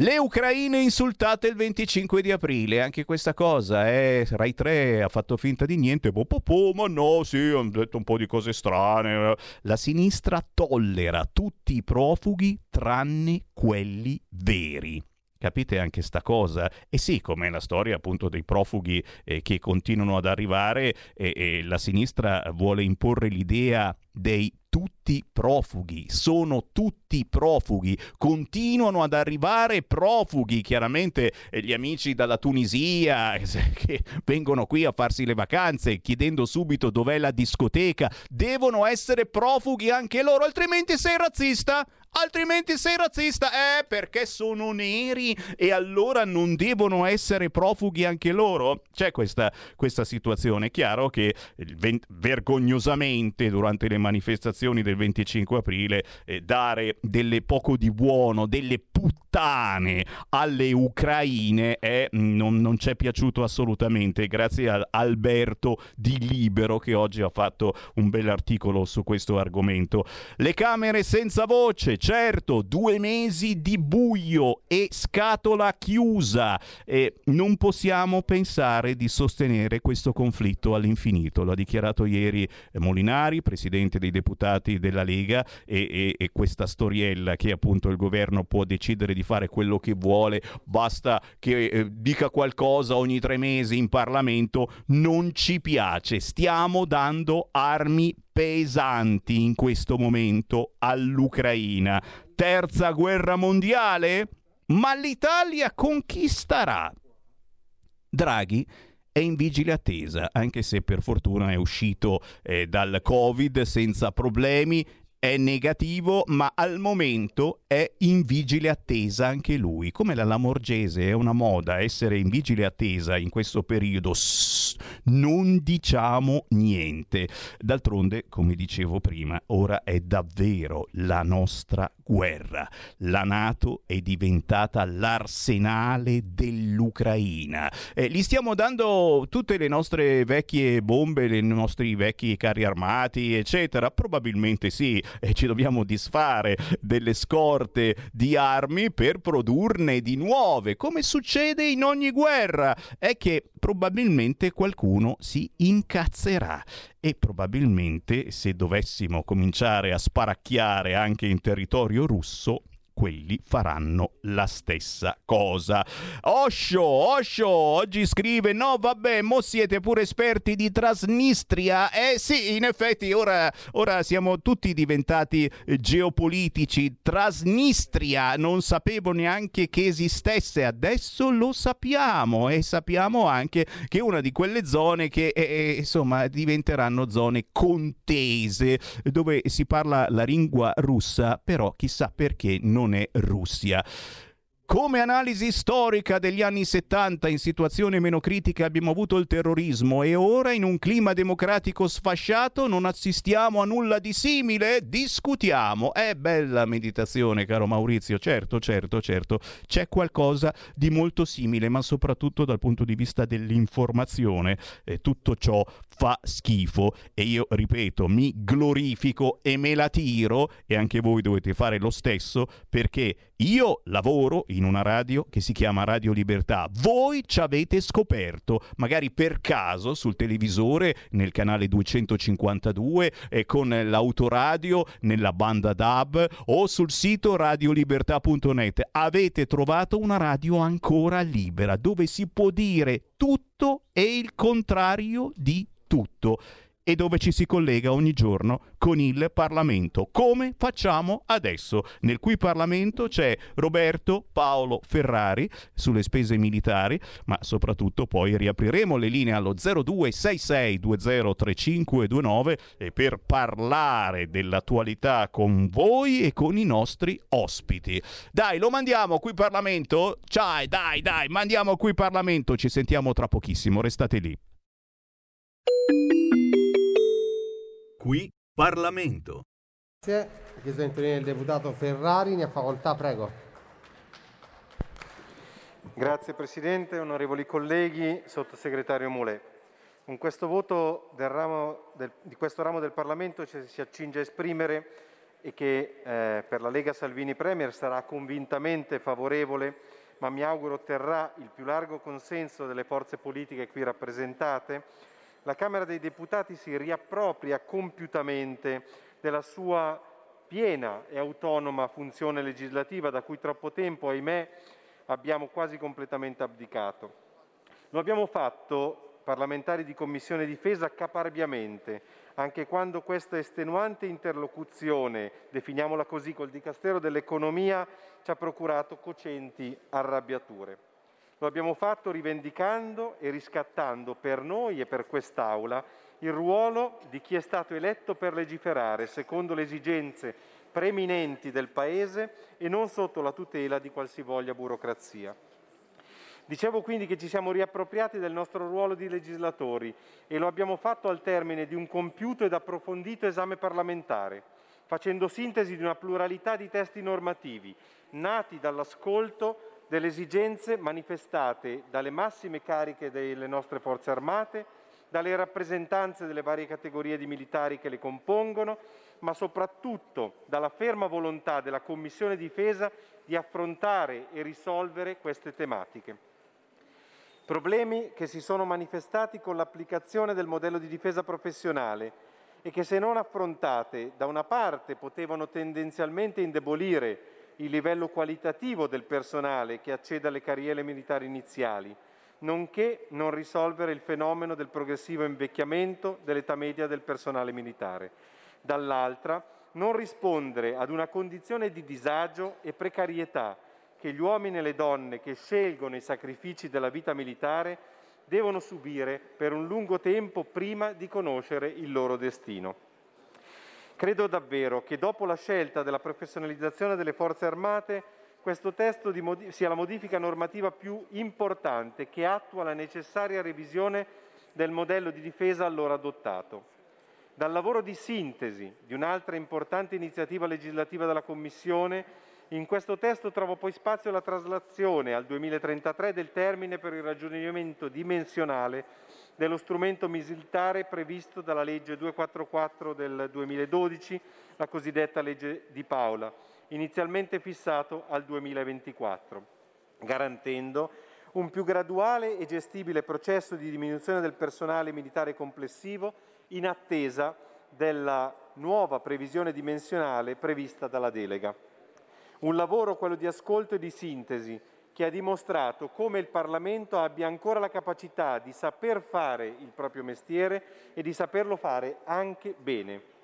Le Ucraine insultate il 25 di aprile, anche questa cosa, eh, Rai 3 ha fatto finta di niente, po, po, po, ma no, sì, hanno detto un po' di cose strane. La sinistra tollera tutti i profughi tranne quelli veri. Capite anche sta cosa? E sì, come la storia appunto dei profughi eh, che continuano ad arrivare e, e la sinistra vuole imporre l'idea dei tutti profughi, sono tutti profughi, continuano ad arrivare profughi, chiaramente eh, gli amici dalla Tunisia eh, che vengono qui a farsi le vacanze chiedendo subito dov'è la discoteca, devono essere profughi anche loro, altrimenti sei razzista, altrimenti sei razzista. Eh, perché sono neri e allora non devono essere profughi anche loro? C'è questa, questa situazione. È chiaro che vergognosamente durante le manifestazioni del 25 aprile eh, dare delle poco di buono, delle puttane alle ucraine è, non, non ci è piaciuto assolutamente. Grazie a Alberto di Libero che oggi ha fatto un bel articolo su questo argomento. Le camere senza voce, certo, due mesi di buio e scatola chiusa. E non possiamo pensare di sostenere questo conflitto all'infinito. Lo ha dichiarato ieri Molinari, presidente dei deputati della Lega, e, e, e questa storiella che appunto il governo può decidere di fare quello che vuole, basta che eh, dica qualcosa ogni tre mesi in Parlamento, non ci piace. Stiamo dando armi pesanti in questo momento all'Ucraina. Terza guerra mondiale? Ma l'Italia conquisterà. Draghi è in vigile attesa, anche se per fortuna è uscito eh, dal Covid senza problemi è negativo, ma al momento è in vigile attesa anche lui. Come la Lamorgese è una moda essere in vigile attesa in questo periodo, non diciamo niente. D'altronde, come dicevo prima, ora è davvero la nostra guerra. La Nato è diventata l'arsenale dell'Ucraina. Eh, gli stiamo dando tutte le nostre vecchie bombe, i nostri vecchi carri armati, eccetera? Probabilmente sì, e ci dobbiamo disfare delle scorte di armi per produrne di nuove, come succede in ogni guerra. È che probabilmente qualcuno si incazzerà e probabilmente se dovessimo cominciare a sparacchiare anche in territorio russo quelli faranno la stessa cosa. Osho, Osho, oggi scrive, no vabbè, mo siete pure esperti di Transnistria. Eh sì, in effetti ora, ora siamo tutti diventati geopolitici. Transnistria, non sapevo neanche che esistesse, adesso lo sappiamo e sappiamo anche che è una di quelle zone che eh, insomma diventeranno zone contese, dove si parla la lingua russa, però chissà perché non è Russia. Come analisi storica degli anni 70 in situazione meno critica abbiamo avuto il terrorismo e ora in un clima democratico sfasciato non assistiamo a nulla di simile? Discutiamo. È bella meditazione, caro Maurizio. Certo, certo, certo. C'è qualcosa di molto simile, ma soprattutto dal punto di vista dell'informazione. Eh, tutto ciò fa schifo e io ripeto, mi glorifico e me la tiro e anche voi dovete fare lo stesso perché io lavoro in una radio che si chiama Radio Libertà. Voi ci avete scoperto, magari per caso sul televisore nel canale 252 e con l'autoradio nella banda DAB o sul sito radiolibertà.net. Avete trovato una radio ancora libera dove si può dire tutto e il contrario di tutto e dove ci si collega ogni giorno con il Parlamento, come facciamo adesso. Nel cui Parlamento c'è Roberto Paolo Ferrari sulle spese militari, ma soprattutto poi riapriremo le linee allo 0266203529 per parlare dell'attualità con voi e con i nostri ospiti. Dai, lo mandiamo qui Parlamento? Ciao, dai, dai, mandiamo qui Parlamento, ci sentiamo tra pochissimo, restate lì. Qui Parlamento. Grazie. Ha chiesto di intervenire il deputato Ferrari, ne ha facoltà, prego. Grazie Presidente, onorevoli colleghi, Sottosegretario Moulet. Con questo voto del ramo del, di questo ramo del Parlamento ci si accinge a esprimere e che eh, per la Lega Salvini Premier sarà convintamente favorevole, ma mi auguro otterrà il più largo consenso delle forze politiche qui rappresentate, la Camera dei Deputati si riappropria compiutamente della sua piena e autonoma funzione legislativa da cui troppo tempo, ahimè, abbiamo quasi completamente abdicato. Lo abbiamo fatto, parlamentari di Commissione Difesa, caparbiamente, anche quando questa estenuante interlocuzione, definiamola così, col Dicastero dell'Economia ci ha procurato cocenti arrabbiature. Lo abbiamo fatto rivendicando e riscattando per noi e per quest'Aula il ruolo di chi è stato eletto per legiferare secondo le esigenze preminenti del Paese e non sotto la tutela di qualsivoglia burocrazia. Dicevo quindi che ci siamo riappropriati del nostro ruolo di legislatori e lo abbiamo fatto al termine di un compiuto ed approfondito esame parlamentare, facendo sintesi di una pluralità di testi normativi, nati dall'ascolto delle esigenze manifestate dalle massime cariche delle nostre forze armate, dalle rappresentanze delle varie categorie di militari che le compongono, ma soprattutto dalla ferma volontà della Commissione Difesa di affrontare e risolvere queste tematiche. Problemi che si sono manifestati con l'applicazione del modello di difesa professionale e che se non affrontate da una parte potevano tendenzialmente indebolire il livello qualitativo del personale che accede alle carriere militari iniziali, nonché non risolvere il fenomeno del progressivo invecchiamento dell'età media del personale militare. Dall'altra, non rispondere ad una condizione di disagio e precarietà che gli uomini e le donne che scelgono i sacrifici della vita militare devono subire per un lungo tempo prima di conoscere il loro destino. Credo davvero che dopo la scelta della professionalizzazione delle forze armate questo testo sia la modifica normativa più importante che attua la necessaria revisione del modello di difesa allora adottato. Dal lavoro di sintesi di un'altra importante iniziativa legislativa della Commissione, in questo testo trovo poi spazio la traslazione al 2033 del termine per il raggiungimento dimensionale dello strumento militare previsto dalla legge 244 del 2012, la cosiddetta legge di Paola, inizialmente fissato al 2024, garantendo un più graduale e gestibile processo di diminuzione del personale militare complessivo in attesa della nuova previsione dimensionale prevista dalla delega. Un lavoro, quello di ascolto e di sintesi, che ha dimostrato come il Parlamento abbia ancora la capacità di saper fare il proprio mestiere e di saperlo fare anche bene.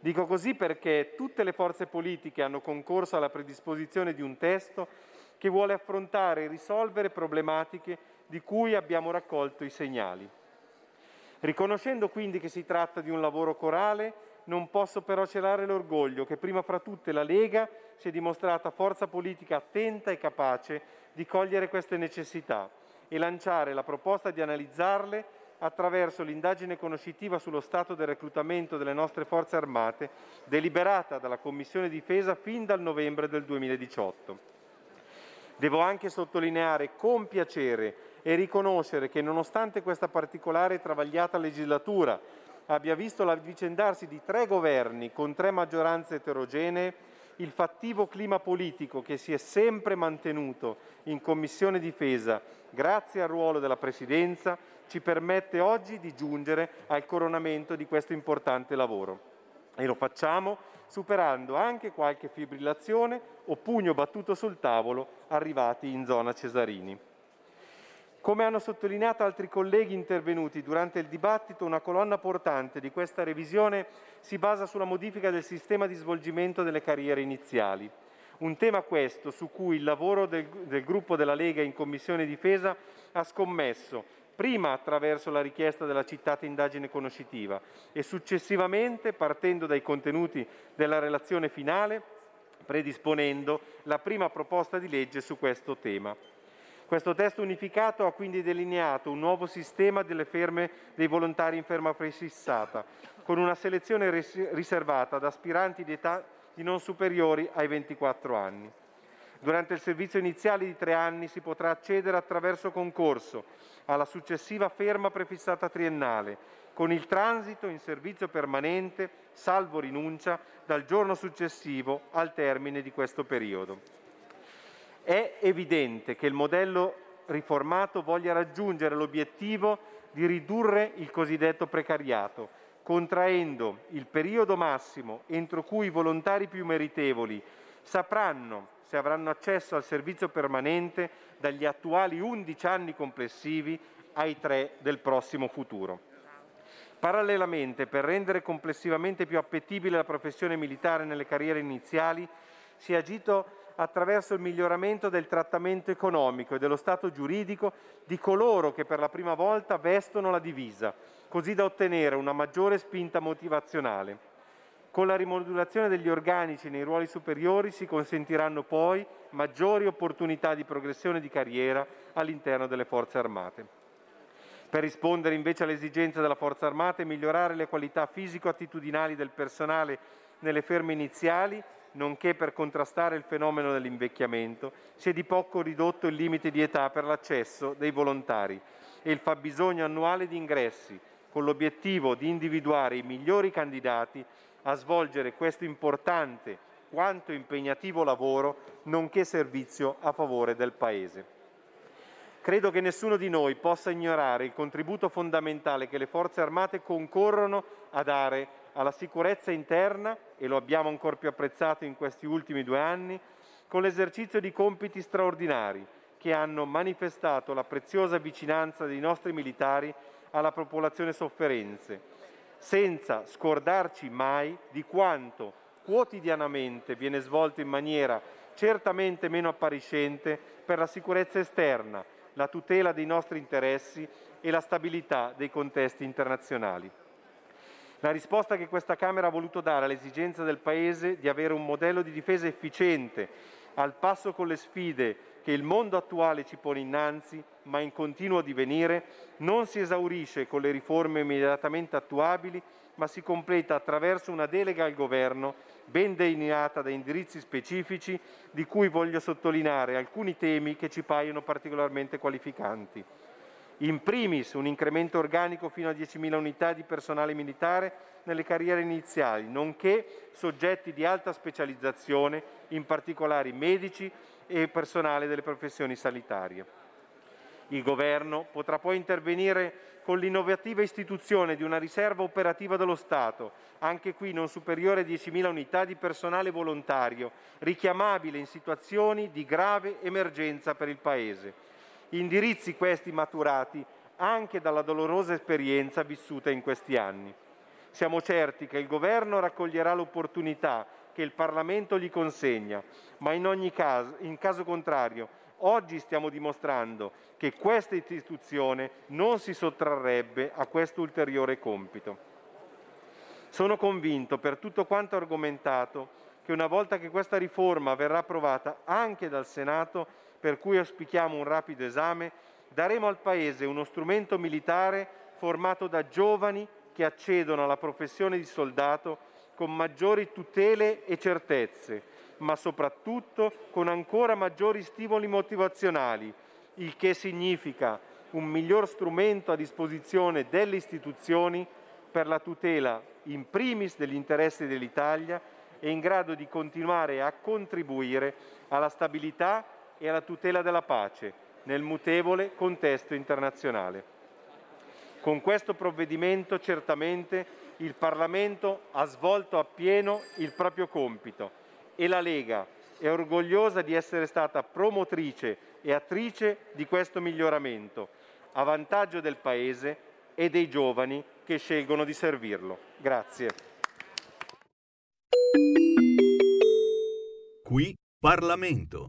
Dico così perché tutte le forze politiche hanno concorso alla predisposizione di un testo che vuole affrontare e risolvere problematiche di cui abbiamo raccolto i segnali. Riconoscendo quindi che si tratta di un lavoro corale, non posso però celare l'orgoglio che prima fra tutte la Lega si è dimostrata forza politica attenta e capace di cogliere queste necessità e lanciare la proposta di analizzarle attraverso l'indagine conoscitiva sullo stato del reclutamento delle nostre forze armate, deliberata dalla Commissione Difesa fin dal novembre del 2018. Devo anche sottolineare con piacere e riconoscere che nonostante questa particolare e travagliata legislatura abbia visto l'avvicendarsi di tre governi con tre maggioranze eterogenee, il fattivo clima politico che si è sempre mantenuto in Commissione Difesa grazie al ruolo della Presidenza ci permette oggi di giungere al coronamento di questo importante lavoro. E lo facciamo superando anche qualche fibrillazione o pugno battuto sul tavolo arrivati in zona Cesarini. Come hanno sottolineato altri colleghi intervenuti durante il dibattito, una colonna portante di questa revisione si basa sulla modifica del sistema di svolgimento delle carriere iniziali. Un tema questo su cui il lavoro del, del gruppo della Lega in Commissione Difesa ha scommesso, prima attraverso la richiesta della citata indagine conoscitiva e successivamente partendo dai contenuti della relazione finale, predisponendo la prima proposta di legge su questo tema. Questo testo unificato ha quindi delineato un nuovo sistema delle ferme dei volontari in ferma prefissata, con una selezione riservata ad aspiranti di età di non superiori ai 24 anni. Durante il servizio iniziale di tre anni si potrà accedere attraverso concorso alla successiva ferma prefissata triennale, con il transito in servizio permanente, salvo rinuncia, dal giorno successivo al termine di questo periodo. È evidente che il modello riformato voglia raggiungere l'obiettivo di ridurre il cosiddetto precariato, contraendo il periodo massimo entro cui i volontari più meritevoli sapranno se avranno accesso al servizio permanente dagli attuali 11 anni complessivi ai 3 del prossimo futuro. Parallelamente, per rendere complessivamente più appetibile la professione militare nelle carriere iniziali, si è agito attraverso il miglioramento del trattamento economico e dello stato giuridico di coloro che per la prima volta vestono la divisa, così da ottenere una maggiore spinta motivazionale. Con la rimodulazione degli organici nei ruoli superiori si consentiranno poi maggiori opportunità di progressione di carriera all'interno delle forze armate. Per rispondere invece alle esigenze della Forza Armata e migliorare le qualità fisico-attitudinali del personale nelle ferme iniziali, nonché per contrastare il fenomeno dell'invecchiamento, si è di poco ridotto il limite di età per l'accesso dei volontari e il fabbisogno annuale di ingressi, con l'obiettivo di individuare i migliori candidati a svolgere questo importante quanto impegnativo lavoro, nonché servizio a favore del Paese. Credo che nessuno di noi possa ignorare il contributo fondamentale che le forze armate concorrono a dare alla sicurezza interna, e lo abbiamo ancora più apprezzato in questi ultimi due anni, con l'esercizio di compiti straordinari che hanno manifestato la preziosa vicinanza dei nostri militari alla popolazione sofferenze, senza scordarci mai di quanto quotidianamente viene svolto in maniera certamente meno appariscente per la sicurezza esterna, la tutela dei nostri interessi e la stabilità dei contesti internazionali. La risposta che questa Camera ha voluto dare all'esigenza del Paese di avere un modello di difesa efficiente, al passo con le sfide che il mondo attuale ci pone innanzi, ma in continuo divenire, non si esaurisce con le riforme immediatamente attuabili, ma si completa attraverso una delega al Governo ben delineata da indirizzi specifici, di cui voglio sottolineare alcuni temi che ci paiono particolarmente qualificanti. In primis un incremento organico fino a 10.000 unità di personale militare nelle carriere iniziali, nonché soggetti di alta specializzazione, in particolare medici e personale delle professioni sanitarie. Il Governo potrà poi intervenire con l'innovativa istituzione di una riserva operativa dello Stato, anche qui non superiore a 10.000 unità di personale volontario, richiamabile in situazioni di grave emergenza per il Paese. Indirizzi questi maturati anche dalla dolorosa esperienza vissuta in questi anni. Siamo certi che il Governo raccoglierà l'opportunità che il Parlamento gli consegna, ma in ogni caso, in caso contrario, oggi stiamo dimostrando che questa istituzione non si sottrarrebbe a questo ulteriore compito. Sono convinto, per tutto quanto argomentato, che una volta che questa riforma verrà approvata anche dal Senato, per cui auspichiamo un rapido esame, daremo al Paese uno strumento militare formato da giovani che accedono alla professione di soldato con maggiori tutele e certezze, ma soprattutto con ancora maggiori stimoli motivazionali, il che significa un miglior strumento a disposizione delle istituzioni per la tutela in primis degli interessi dell'Italia e in grado di continuare a contribuire alla stabilità e alla tutela della pace nel mutevole contesto internazionale. Con questo provvedimento certamente il Parlamento ha svolto appieno il proprio compito e la Lega è orgogliosa di essere stata promotrice e attrice di questo miglioramento, a vantaggio del Paese e dei giovani che scelgono di servirlo. Grazie. Qui Parlamento.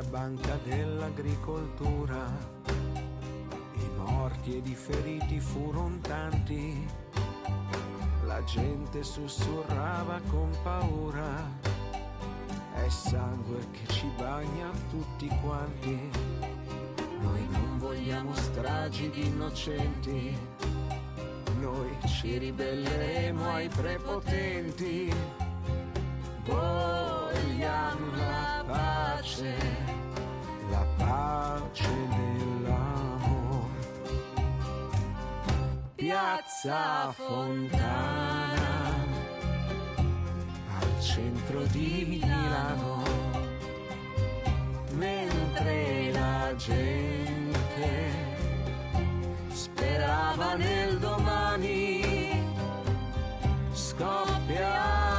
Quella banca dell'agricoltura. I morti ed i feriti furono tanti, la gente sussurrava con paura, è sangue che ci bagna tutti quanti, noi non vogliamo stragi di innocenti, noi ci ribelleremo ai prepotenti. Vogliamo la pace, la pace nell'amore. Piazza Fontana, al centro di Milano, mentre la gente sperava nel domani scoppia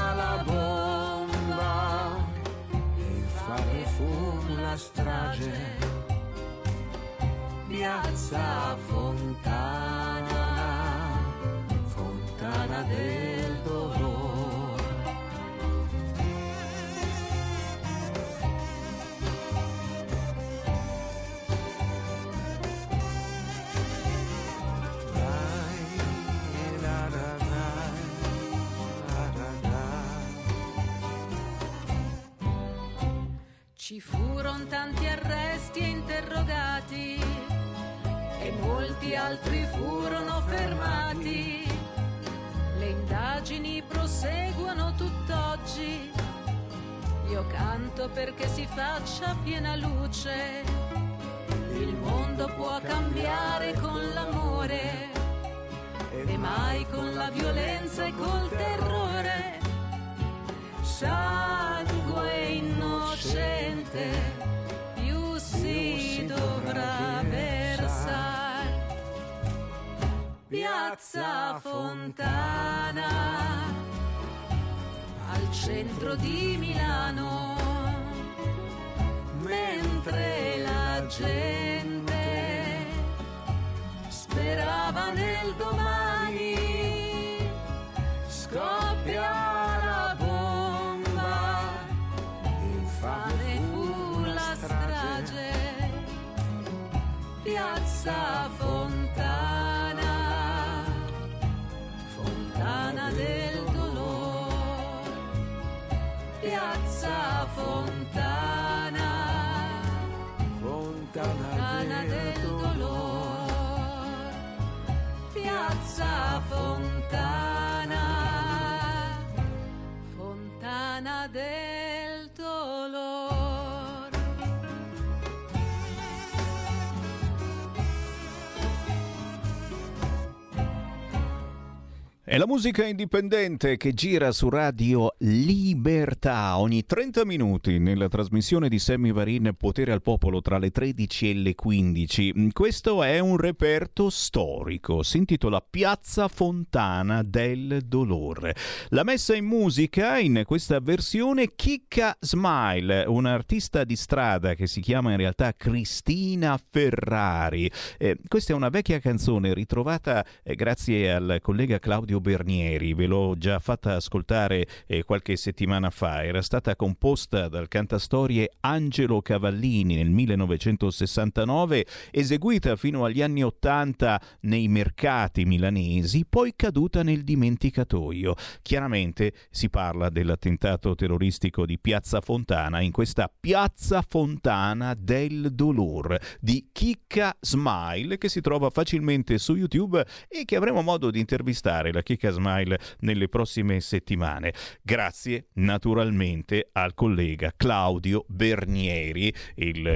fu la strage, piazza Fontana, fontana del dolore. Ci furono tanti arresti e interrogati e molti altri furono fermati. Le indagini proseguono tutt'oggi. Io canto perché si faccia piena luce. Il mondo può cambiare con l'amore e mai con la violenza e col terrore sangue Piazza Fontana, al centro di Milano, mentre la gente sperava nel domani, scoppia la bomba, infame fu la strage, piazza Fontana, del dolore, piazza Fontana, fontana del dolore, piazza Fontana, fontana del È la musica indipendente che gira su Radio Libertà ogni 30 minuti nella trasmissione di Sammy Varin Potere al Popolo tra le 13 e le 15. Questo è un reperto storico, si intitola Piazza Fontana del Dolore. La messa in musica in questa versione Chicca Smile, un'artista di strada che si chiama in realtà Cristina Ferrari. Eh, questa è una vecchia canzone ritrovata eh, grazie al collega Claudio Bernieri, ve l'ho già fatta ascoltare eh, qualche settimana fa, era stata composta dal cantastorie Angelo Cavallini nel 1969, eseguita fino agli anni 80 nei mercati milanesi, poi caduta nel dimenticatoio. Chiaramente si parla dell'attentato terroristico di Piazza Fontana, in questa Piazza Fontana del Dolor di Chicca Smile che si trova facilmente su YouTube e che avremo modo di intervistare la Chicca Smile nelle prossime settimane. Grazie naturalmente al collega Claudio Bernieri,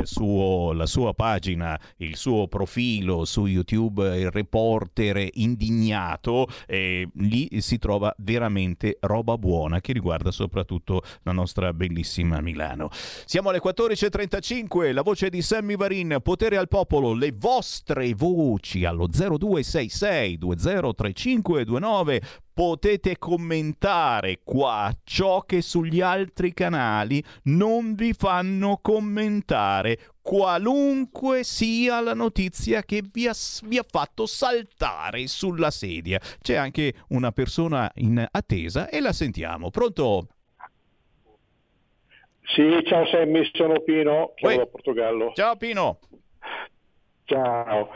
suo, la sua pagina, il suo profilo su YouTube, il reporter indignato, eh, lì si trova veramente roba buona che riguarda soprattutto la nostra bellissima Milano. Siamo alle 14.35, la voce di Sammy Varin, potere al popolo, le vostre voci allo 0266 203529 potete commentare qua ciò che sugli altri canali non vi fanno commentare qualunque sia la notizia che vi ha, vi ha, fatto saltare sulla sedia. C'è anche una persona in attesa e la sentiamo. Pronto? Sì, ciao Sammy, sono Pino, chiamo da Portogallo. Ciao Pino. Ciao.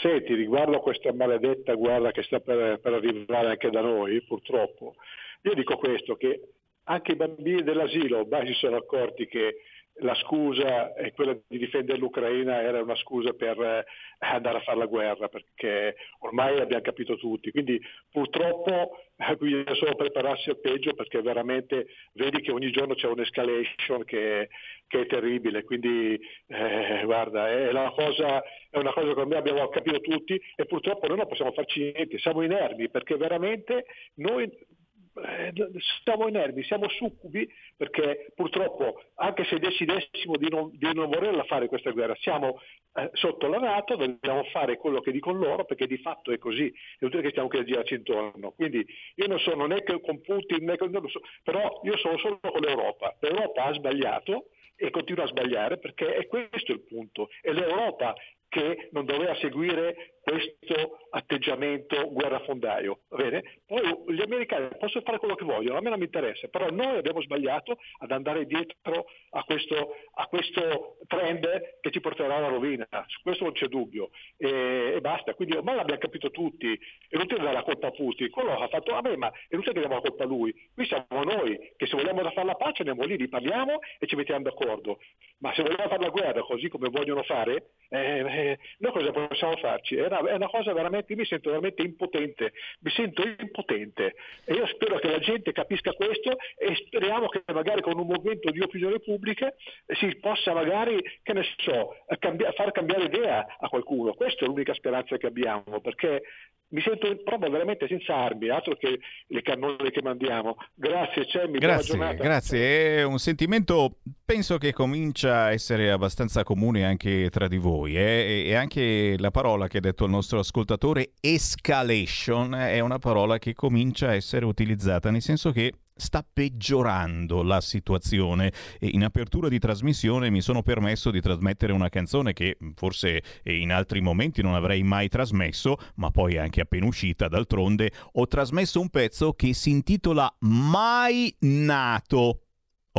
Senti, riguardo a questa maledetta guerra che sta per, per, arrivare anche da noi, purtroppo, io dico questo, che anche i bambini dell'asilo ormai si sono accorti che la scusa è quella di difendere l'Ucraina era una scusa per eh, andare a fare la guerra, perché ormai l'abbiamo capito tutti. Quindi purtroppo eh, bisogna solo prepararsi al peggio perché veramente vedi che ogni giorno c'è un'escalation che, che è terribile. Quindi eh, guarda, è una, cosa, è una cosa che ormai abbiamo capito tutti e purtroppo noi non possiamo farci niente, siamo inermi perché veramente noi eh, siamo inermi, siamo succubi perché purtroppo anche se decidessimo di non, di non volerla fare questa guerra, siamo eh, sotto la Nato, dobbiamo fare quello che dicono loro perché di fatto è così, è utile che stiamo qui a girarci intorno. Quindi io non sono né con Putin né con... Però io sono solo con l'Europa. L'Europa ha sbagliato e continua a sbagliare perché è questo il punto. È l'Europa che non doveva seguire questo atteggiamento guerrafondaio. Bene? Poi gli americani possono fare quello che vogliono, a me non mi interessa, però noi abbiamo sbagliato ad andare dietro a questo, a questo trend che ci porterà alla rovina, su questo non c'è dubbio. E, e basta, quindi ormai l'abbiamo capito tutti, è inutile dare la colpa a Putin, quello ha fatto a me, ma è inutile che diamo la colpa a lui. Qui siamo noi che se vogliamo fare la pace andiamo lì, li parliamo e ci mettiamo d'accordo, ma se vogliamo fare la guerra così come vogliono fare, eh, eh, noi cosa possiamo farci? È una, è una, cosa veramente, io mi sento veramente impotente, mi sento impotente e io spero che la gente capisca questo e speriamo che magari con un movimento di opinione pubblica si possa magari, che ne so, cambi- far cambiare idea a qualcuno. Questa è l'unica speranza che abbiamo, perché mi sento proprio veramente senza armi, altro che le cannone che mandiamo. Grazie, Cemmi, grazie, grazie. È un sentimento, penso che comincia a essere abbastanza comune anche tra di voi. Eh? E anche la parola che ha detto il nostro ascoltatore, escalation, è una parola che comincia a essere utilizzata, nel senso che sta peggiorando la situazione e in apertura di trasmissione mi sono permesso di trasmettere una canzone che forse in altri momenti non avrei mai trasmesso, ma poi anche appena uscita d'altronde ho trasmesso un pezzo che si intitola Mai nato.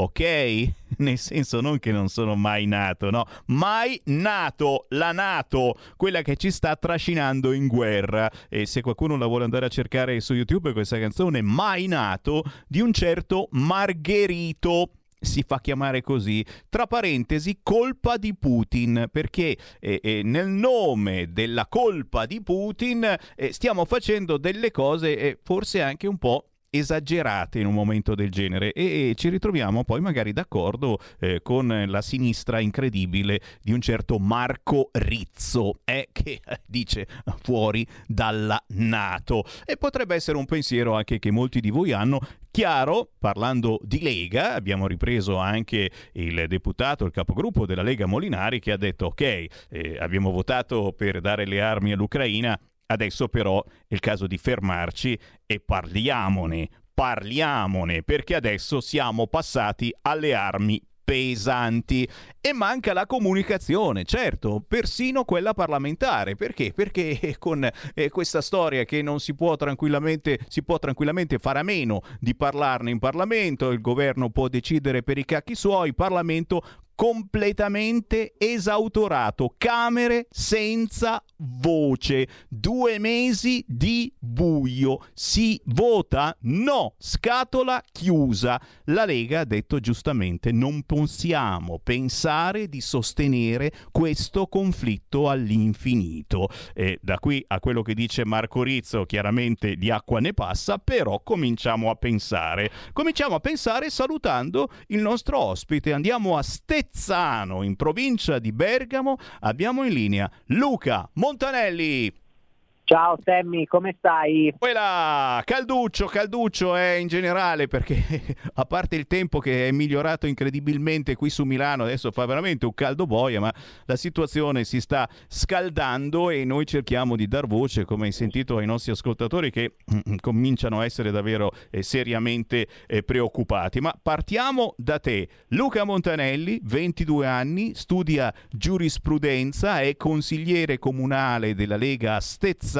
Ok? Nel senso non che non sono mai nato, no, mai nato, la Nato, quella che ci sta trascinando in guerra. E se qualcuno la vuole andare a cercare su YouTube, questa canzone, Mai nato, di un certo Margherito si fa chiamare così, tra parentesi colpa di Putin, perché eh, eh, nel nome della colpa di Putin eh, stiamo facendo delle cose forse anche un po' esagerate in un momento del genere e, ci ritroviamo poi magari d'accordo eh, con la sinistra incredibile di un certo Marco Rizzo eh, che dice fuori dalla Nato. E potrebbe essere un pensiero anche che molti di voi hanno. Chiaro, parlando di Lega, abbiamo ripreso anche il deputato, il capogruppo della Lega Molinari che ha detto ok, eh, abbiamo votato per dare le armi all'Ucraina, adesso però è il caso di fermarci e parliamone, parliamone, perché adesso siamo passati alle armi pesanti e manca la comunicazione, certo, persino quella parlamentare. Perché? Perché con eh, questa storia che non si può tranquillamente si può tranquillamente fare a meno di parlarne in Parlamento, il governo può decidere per i cacchi suoi, Parlamento completamente esautorato, camere senza voce, due mesi di buio, si vota? No, scatola chiusa. La Lega ha detto giustamente non possiamo pensare di sostenere questo conflitto all'infinito. E da qui a quello che dice Marco Rizzo, chiaramente di acqua ne passa, però cominciamo a pensare. Cominciamo a pensare salutando il nostro ospite, andiamo a Stezzano in provincia di Bergamo, abbiamo in linea Luca Montanelli. Ciao Sammy, come stai? Quella, calduccio, calduccio è in generale perché a parte il tempo che è migliorato incredibilmente qui su Milano, adesso fa veramente un caldo boia, ma la situazione si sta scaldando e noi cerchiamo di dar voce, come hai sentito ai nostri ascoltatori che cominciano a essere davvero eh, seriamente eh, preoccupati. Ma partiamo da te. Luca Montanelli, 22 anni, studia giurisprudenza, è consigliere comunale della Lega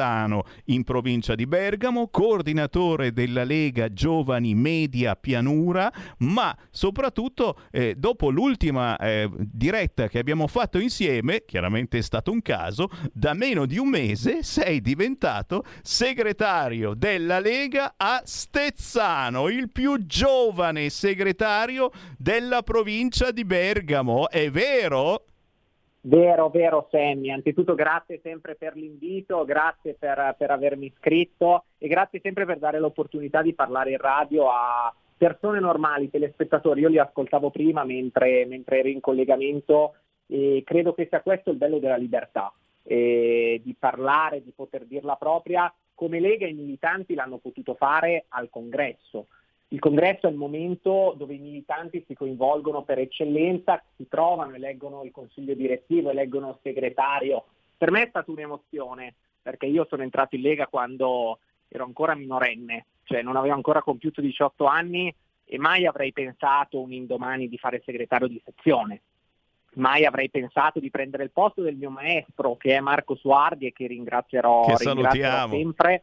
Stezzano in provincia di Bergamo, coordinatore della Lega Giovani Media Pianura, ma soprattutto eh, dopo l'ultima eh, diretta che abbiamo fatto insieme, chiaramente è stato un caso, da meno di un mese sei diventato segretario della Lega a Stezzano, il più giovane segretario della provincia di Bergamo. È vero? Vero, vero Sammy, anzitutto grazie sempre per l'invito, grazie per, per, avermi iscritto e grazie sempre per dare l'opportunità di parlare in radio a persone normali, telespettatori. Io li ascoltavo prima mentre, mentre ero in collegamento e credo che sia questo il bello della libertà, eh, di parlare, di poter dirla propria, come Lega i militanti l'hanno potuto fare al congresso. Il congresso è il momento dove i militanti si coinvolgono per eccellenza, si trovano, eleggono il consiglio direttivo, eleggono il segretario. Per me è stata un'emozione, perché io sono entrato in Lega quando ero ancora minorenne, cioè non avevo ancora compiuto 18 anni e mai avrei pensato un indomani di fare segretario di sezione. Mai avrei pensato di prendere il posto del mio maestro, che è Marco Suardi e che ringrazierò, che ringrazierò sempre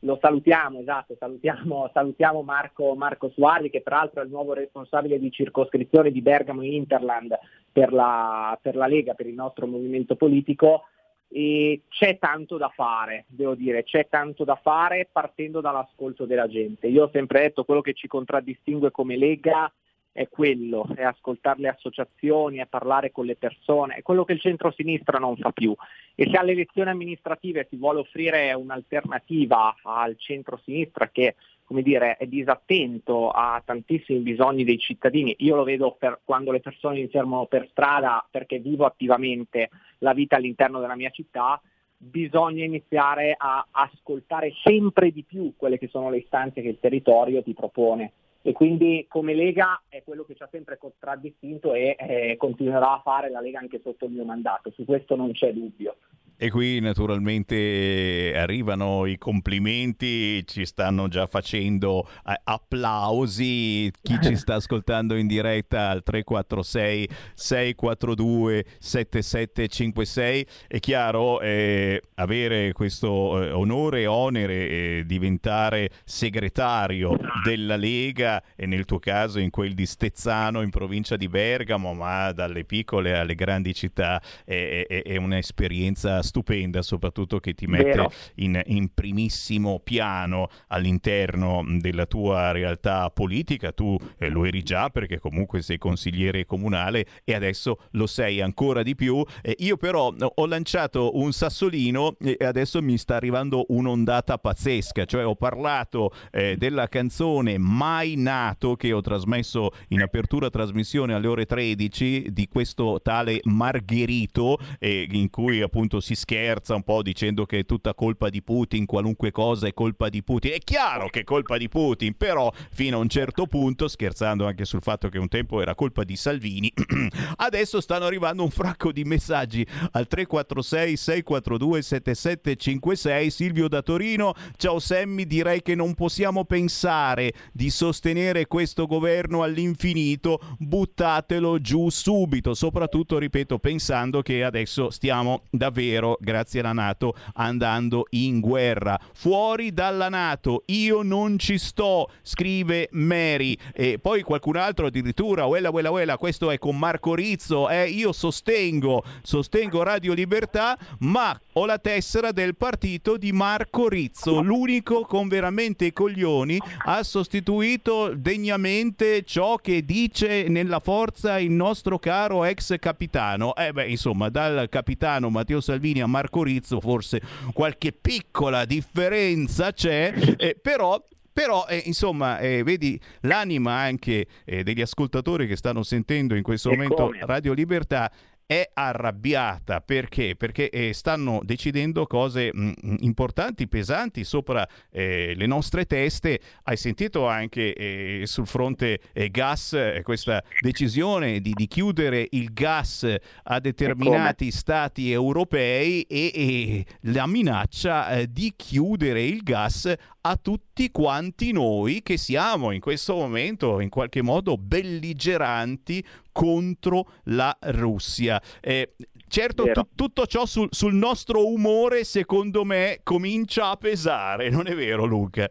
lo salutiamo, esatto, salutiamo, salutiamo Marco, Marco, Suardi che peraltro è il nuovo responsabile di circoscrizione di Bergamo Interland per la, per la Lega, per il nostro movimento politico e c'è tanto da fare, devo dire, c'è tanto da fare partendo dall'ascolto della gente. Io ho sempre detto quello che ci contraddistingue come Lega è quello, è ascoltare le associazioni, è parlare con le persone, è quello che il centro-sinistra non fa più. E se alle elezioni amministrative si vuole offrire un'alternativa al centro-sinistra che come dire, è disattento a tantissimi bisogni dei cittadini, io lo vedo per quando le persone mi fermano per strada perché vivo attivamente la vita all'interno della mia città, bisogna iniziare a ascoltare sempre di più quelle che sono le istanze che il territorio ti propone e quindi come Lega è quello che ci ha sempre contraddistinto e eh, continuerà a fare la Lega anche sotto il mio mandato, su questo non c'è dubbio. E qui naturalmente arrivano i complimenti, ci stanno già facendo eh, applausi, chi ci sta ascoltando in diretta al 346 642 7756. È chiaro, eh, avere questo eh, onore e onere eh, diventare segretario della Lega e nel tuo caso in quel di Stezzano in provincia di Bergamo, ma dalle piccole alle grandi città è, è, è un'esperienza stupenda, soprattutto che ti mette in, in primissimo piano all'interno della tua realtà politica. Tu eh, lo eri già perché comunque sei consigliere comunale e adesso lo sei ancora di più. Eh, io però ho lanciato un sassolino e adesso mi sta arrivando un'ondata pazzesca, cioè ho parlato eh, della canzone Mai Nato che ho trasmesso in apertura trasmissione alle ore 13 di questo tale Margherito eh, in cui appunto si scherza un po' dicendo che è tutta colpa di Putin, qualunque cosa è colpa di Putin. È chiaro che è colpa di Putin, però fino a un certo punto, scherzando anche sul fatto che un tempo era colpa di Salvini, adesso stanno arrivando un fracco di messaggi al 346 642 7756 Silvio da Torino. Ciao Semmi, direi che non possiamo pensare di sostenere questo governo all'infinito, buttatelo giù subito, soprattutto ripeto pensando che adesso stiamo davvero, grazie alla Nato, andando in guerra. Fuori dalla Nato, io non ci sto, scrive Mary. E poi qualcun altro addirittura, uella, uella, uella, questo è con Marco Rizzo, eh, io sostengo, sostengo Radio Libertà, ma ho la tessera del partito di Marco Rizzo, l'unico con veramente i coglioni, ha sostituito degnamente ciò che dice nella forza il nostro caro ex capitano. Eh beh, insomma, dal capitano Matteo Salvini a Marco Rizzo forse qualche piccola differenza c'è, eh, però però, eh, insomma, eh, vedi l'anima anche eh, degli ascoltatori che stanno sentendo in questo E momento come? Radio Libertà è arrabbiata perché? Perché eh, stanno decidendo cose mh, importanti, pesanti sopra eh, le nostre teste. Hai sentito anche eh, sul fronte eh, gas eh, questa decisione di, di chiudere il gas a determinati stati europei e, e la minaccia eh, di chiudere il gas a tutti quanti noi che siamo in questo momento in qualche modo belligeranti contro la Russia. Eh, certo, tu- tutto ciò sul, sul nostro umore, secondo me, comincia a pesare, non è vero, Luca?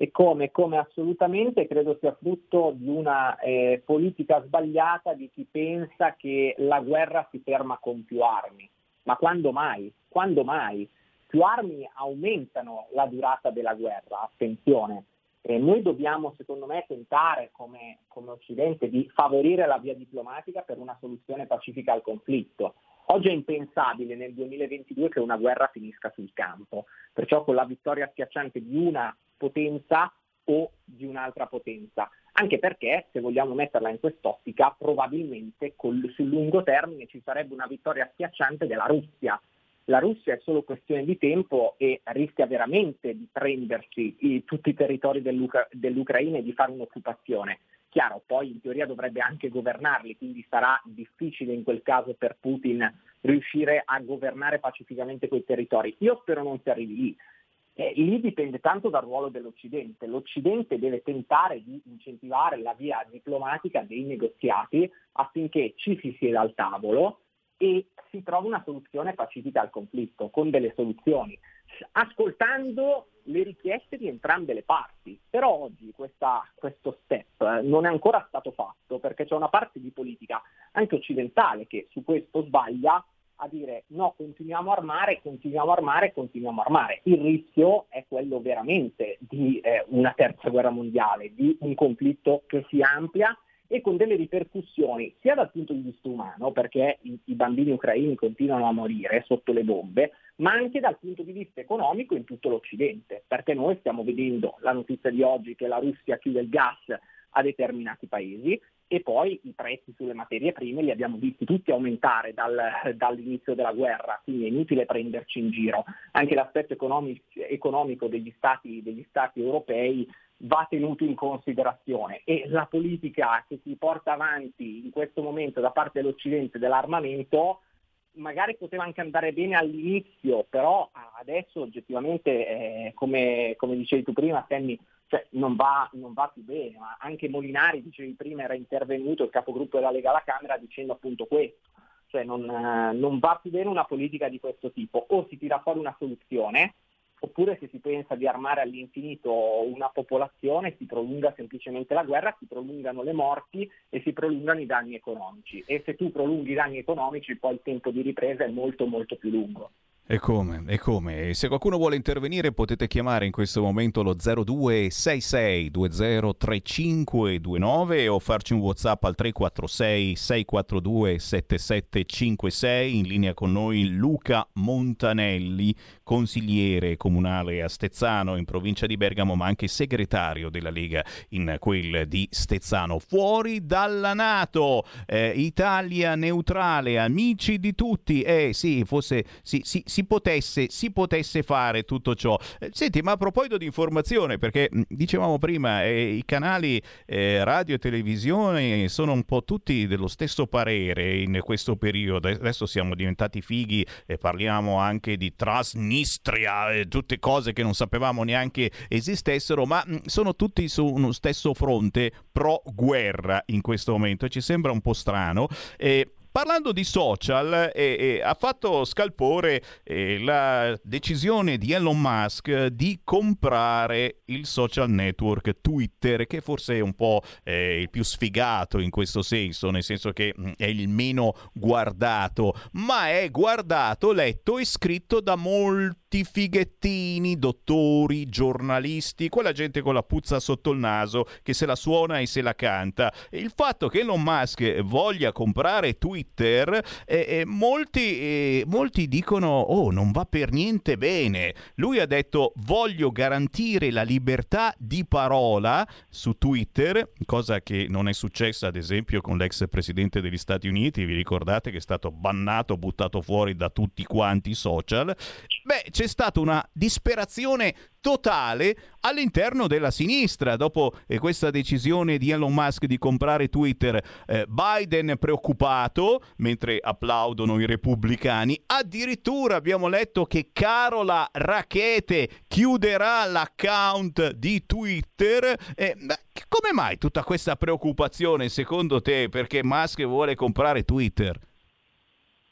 E come, come assolutamente credo sia frutto di una eh, politica sbagliata di chi pensa che la guerra si ferma con più armi. Ma quando mai? Quando mai? Più armi aumentano la durata della guerra, attenzione. Eh, noi dobbiamo, secondo me, tentare come, come Occidente di favorire la via diplomatica per una soluzione pacifica al conflitto. Oggi è impensabile nel 2022 che una guerra finisca sul campo, perciò con la vittoria schiacciante di una potenza o di un'altra potenza. Anche perché, se vogliamo metterla in quest'ottica, probabilmente col- sul lungo termine ci sarebbe una vittoria schiacciante della Russia. La Russia è solo questione di tempo e rischia veramente di prendersi i- tutti i territori dell'Ucra- dell'Ucraina e di fare un'occupazione. Chiaro, poi in teoria dovrebbe anche governarli, quindi sarà difficile in quel caso per Putin riuscire a governare pacificamente quei territori. Io spero non si arrivi lì. Eh, lì dipende tanto dal ruolo dell'Occidente. L'Occidente deve tentare di incentivare la via diplomatica dei negoziati affinché ci si sieda al tavolo e si trovi una soluzione pacifica al conflitto, con delle soluzioni, ascoltando le richieste di entrambe le parti. Però oggi questa- questo step eh, non è ancora stato fatto perché c'è una parte di politica anche occidentale che su questo sbaglia a dire no, continuiamo a armare, continuiamo a armare, continuiamo a armare. Il rischio è quello veramente di eh, una terza guerra mondiale, di un conflitto che si amplia e con delle ripercussioni sia dal punto di vista umano, perché i, i bambini ucraini continuano a morire sotto le bombe, ma anche dal punto di vista economico in tutto l'Occidente, perché noi stiamo vedendo la notizia di oggi che la Russia chiude il gas a determinati paesi e poi i prezzi sulle materie prime li abbiamo visti tutti aumentare dal- dall'inizio della guerra, quindi è inutile prenderci in giro. Anche l'aspetto economi- economico degli stati, degli stati europei va tenuto in considerazione. E la politica che si porta avanti in questo momento da parte dell'Occidente dell'armamento magari poteva anche andare bene all'inizio, però adesso oggettivamente, eh, come, come dicevi tu prima, Sammy, cioè, non, va, non va più bene, ma anche Molinari, dicevi prima, era intervenuto, il capogruppo della Lega alla Camera, dicendo appunto questo, cioè non, eh, non va più bene una politica di questo tipo, o si tira fuori una soluzione, oppure se si pensa di armare all'infinito una popolazione si prolunga semplicemente la guerra, si prolungano le morti e si prolungano i danni economici e se tu prolunghi i danni economici poi il tempo di ripresa è molto molto più lungo. E come? E come? Se qualcuno vuole intervenire potete chiamare in questo momento lo 0266 203529 o farci un WhatsApp al 346 642 7756 in linea con noi Luca Montanelli, consigliere comunale a Stezzano in provincia di Bergamo, ma anche segretario della Lega in quel di Stezzano. Fuori dalla Nato, eh, Italia neutrale, amici di tutti. Eh sì, fosse si, si, si potesse, si potesse fare tutto ciò. Eh, senti, ma a proposito di informazione, perché mh, dicevamo prima, eh, i canali eh, radio e televisione sono un po' tutti dello stesso parere in questo periodo. Adesso siamo diventati fighi e parliamo anche di Transnistria e tutte cose che non sapevamo neanche esistessero, ma mh, sono tutti su uno stesso fronte pro guerra in questo momento ci sembra un po' strano. E Parlando di social, eh, eh, ha fatto scalpore eh, la decisione di Elon Musk di comprare il social network Twitter, che forse è un po' eh, il più sfigato in questo senso, nel senso che mh, è il meno guardato, ma è guardato, letto e scritto da molti fighettini, dottori, giornalisti, quella gente con la puzza sotto il naso che se la suona e se la canta. Il fatto che Elon Musk voglia comprare Twitter, eh, eh, molti, eh, molti dicono, oh, non va per niente bene. Lui ha detto, voglio garantire la libertà di parola su Twitter, cosa che non è successa ad esempio con l'ex presidente degli Stati Uniti, vi ricordate che è stato bannato, buttato fuori da tutti quanti i social. Beh, c'è stata una disperazione totale all'interno della sinistra dopo eh, questa decisione di Elon Musk di comprare Twitter. Eh, Biden preoccupato, mentre applaudono i repubblicani. Addirittura abbiamo letto che Carola Rachete chiuderà l'account di Twitter. Eh, come mai tutta questa preoccupazione secondo te perché Musk vuole comprare Twitter?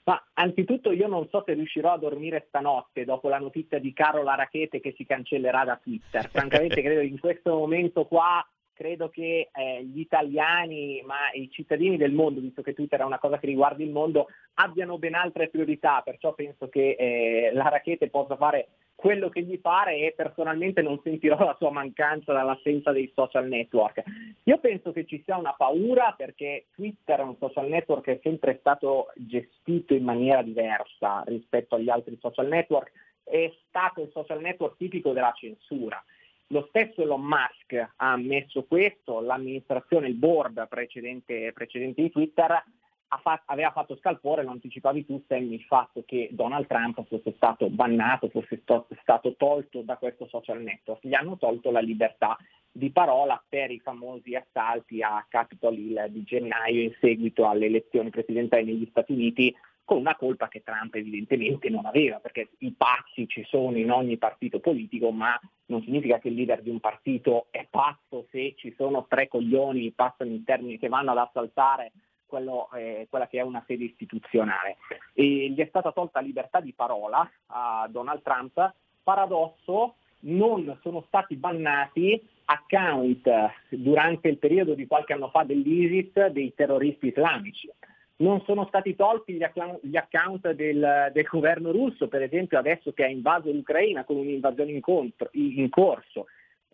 Ma anzitutto io non so se riuscirò a dormire stanotte dopo la notizia di Carola Rachete che si cancellerà da Twitter. Francamente credo in questo momento qua credo che eh, gli italiani, ma i cittadini del mondo, visto che Twitter è una cosa che riguarda il mondo, abbiano ben altre priorità, perciò penso che eh, la Rachete possa fare quello che gli pare e personalmente non sentirò la sua mancanza dall'assenza dei social network. Io penso che ci sia una paura perché Twitter è un social network che è sempre stato gestito in maniera diversa rispetto agli altri social network, è stato il social network tipico della censura. Lo stesso Elon Musk ha ammesso questo, l'amministrazione, il board precedente, precedente di Twitter Aveva fatto scalpore, lo anticipavi tu Sam, il fatto che Donald Trump fosse stato bannato, fosse sto, stato tolto da questo social network. Gli hanno tolto la libertà di parola per i famosi assalti a Capitol Hill di gennaio in seguito alle elezioni presidenziali negli Stati Uniti, con una colpa che Trump evidentemente non aveva, perché i pazzi ci sono in ogni partito politico, ma non significa che il leader di un partito è pazzo se ci sono tre coglioni, passano in termini, che vanno ad assaltare quello, eh, quella che è una sede istituzionale. E gli è stata tolta libertà di parola a Donald Trump, paradosso, non sono stati bannati account durante il periodo di qualche anno fa dell'ISIS dei terroristi islamici. Non sono stati tolti gli account, del, del, governo russo, per esempio adesso che ha invaso l'Ucraina con un'invasione in, contro, in corso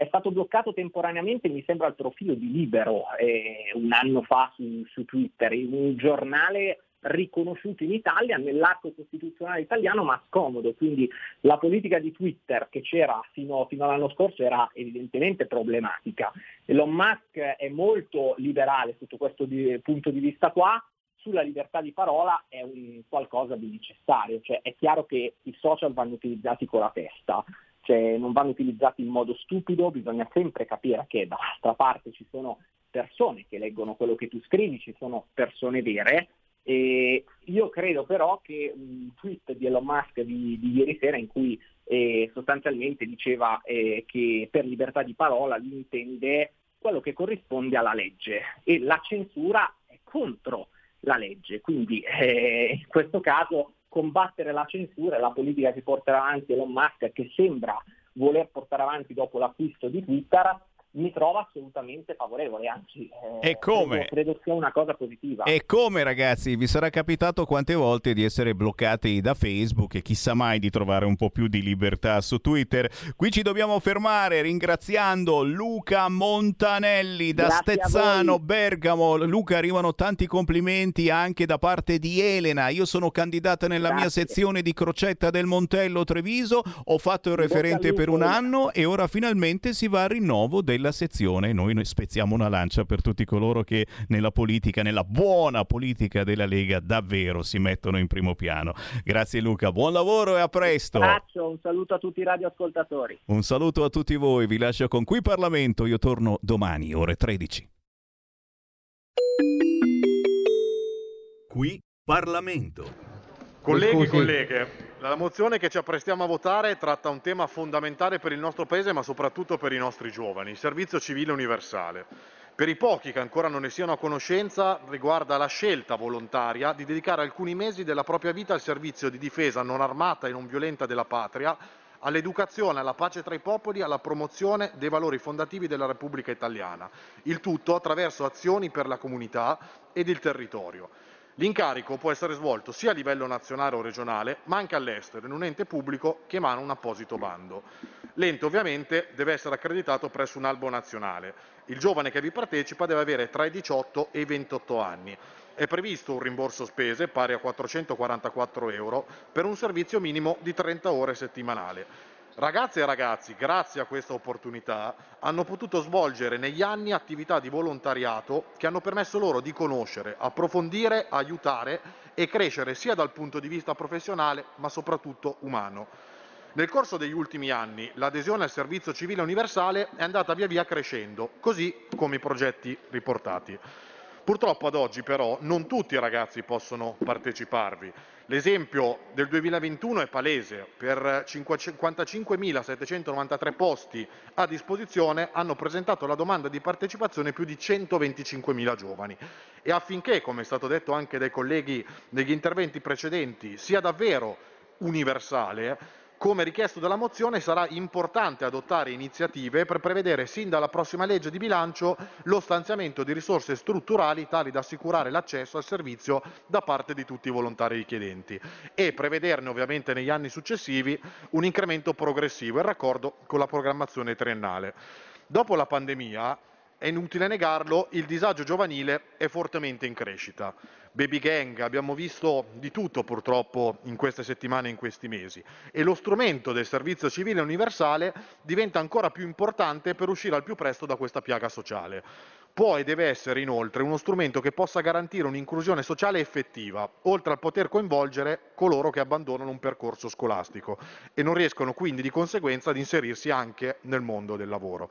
è stato bloccato temporaneamente, mi sembra, il profilo di Libero eh, un anno fa su, su Twitter, un giornale riconosciuto in Italia nell'arco costituzionale italiano ma scomodo, quindi la politica di Twitter che c'era fino, fino, all'anno scorso era evidentemente problematica. Elon Musk è molto liberale sotto questo di, punto di vista qua, sulla libertà di parola è un qualcosa di necessario, cioè è chiaro che i social vanno utilizzati con la testa, cioè non vanno utilizzati in modo stupido, bisogna sempre capire che dall'altra parte ci sono persone che leggono quello che tu scrivi, ci sono persone vere. E io credo però che un tweet di Elon Musk di, di ieri sera in cui eh, sostanzialmente diceva eh, che per libertà di parola lui intende quello che corrisponde alla legge e la censura è contro la legge, quindi eh, in questo caso combattere la censura e la politica che porterà avanti Elon Musk, che sembra voler portare avanti dopo l'acquisto di Twitter, mi trova assolutamente favorevole, anzi eh, E come? Credo, credo sia una cosa positiva. E come ragazzi, vi sarà capitato quante volte di essere bloccati da Facebook e chissà mai di trovare un po' più di libertà su Twitter? Qui ci dobbiamo fermare ringraziando Luca Montanelli da Grazie Stezzano. Bergamo. Luca, arrivano tanti complimenti anche da parte di Elena. Io sono candidata nella mia Grazie. sezione di Crocetta del Montello Treviso, ho fatto il referente per un anno e ora finalmente si va al rinnovo della sezione. Noi, noi spezziamo una lancia per tutti coloro che nella politica, nella buona politica della Lega, davvero si mettono in primo piano. Grazie Luca, buon lavoro e a presto. Abbraccio, un saluto a tutti i radioascoltatori. Un saluto a tutti voi, vi lascio con Qui Parlamento, io torno domani, ore 13. Qui Parlamento. Colleghi e colleghe, la mozione che ci apprestiamo a votare tratta un tema fondamentale per il nostro Paese, ma soprattutto per i nostri giovani, il servizio civile universale. Per i pochi che ancora non ne siano a conoscenza, riguarda la scelta volontaria di dedicare alcuni mesi della propria vita al servizio di difesa non armata e non violenta della patria, all'educazione, alla pace tra i popoli, alla promozione dei valori fondativi della Repubblica Italiana. Il tutto attraverso azioni per la comunità ed il territorio. L'incarico può essere svolto sia a livello nazionale o regionale, ma anche all'estero, in un ente pubblico che emana un apposito bando. L'ente ovviamente deve essere accreditato presso un albo nazionale. Il giovane che vi partecipa deve avere tra i 18 e i 28 anni. È previsto un rimborso spese pari a 444 euro per un servizio minimo di 30 ore settimanale. Ragazze e ragazzi, grazie a questa opportunità, hanno potuto svolgere negli anni attività di volontariato che hanno permesso loro di conoscere, approfondire, aiutare e crescere sia dal punto di vista professionale ma soprattutto umano. Nel corso degli ultimi anni l'adesione al servizio civile universale è andata via via crescendo, così come i progetti riportati. Purtroppo ad oggi però non tutti i ragazzi possono parteciparvi. L'esempio del 2021 è palese, per 55.793 posti a disposizione hanno presentato la domanda di partecipazione più di 125.000 giovani. E affinché, come è stato detto anche dai colleghi negli interventi precedenti, sia davvero universale, come richiesto dalla mozione sarà importante adottare iniziative per prevedere sin dalla prossima legge di bilancio lo stanziamento di risorse strutturali tali da assicurare l'accesso al servizio da parte di tutti i volontari richiedenti e prevederne ovviamente negli anni successivi un incremento progressivo in raccordo con la programmazione triennale. Dopo la pandemia è inutile negarlo, il disagio giovanile è fortemente in crescita. Baby gang, abbiamo visto di tutto purtroppo in queste settimane e in questi mesi e lo strumento del servizio civile universale diventa ancora più importante per uscire al più presto da questa piaga sociale. Può e deve essere inoltre uno strumento che possa garantire un'inclusione sociale effettiva, oltre al poter coinvolgere coloro che abbandonano un percorso scolastico e non riescono quindi di conseguenza ad inserirsi anche nel mondo del lavoro.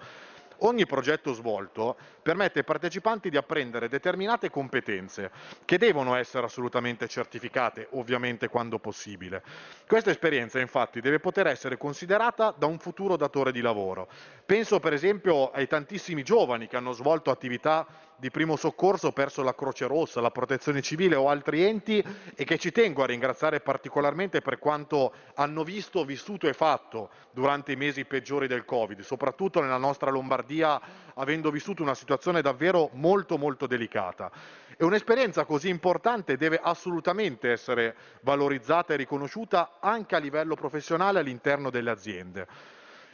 Ogni progetto svolto permette ai partecipanti di apprendere determinate competenze che devono essere assolutamente certificate, ovviamente quando possibile. Questa esperienza infatti deve poter essere considerata da un futuro datore di lavoro. Penso per esempio ai tantissimi giovani che hanno svolto attività di primo soccorso verso la Croce Rossa, la Protezione Civile o altri enti e che ci tengo a ringraziare particolarmente per quanto hanno visto, vissuto e fatto durante i mesi peggiori del Covid, soprattutto nella nostra Lombardia, avendo vissuto una situazione davvero molto molto delicata. E un'esperienza così importante deve assolutamente essere valorizzata e riconosciuta anche a livello professionale all'interno delle aziende.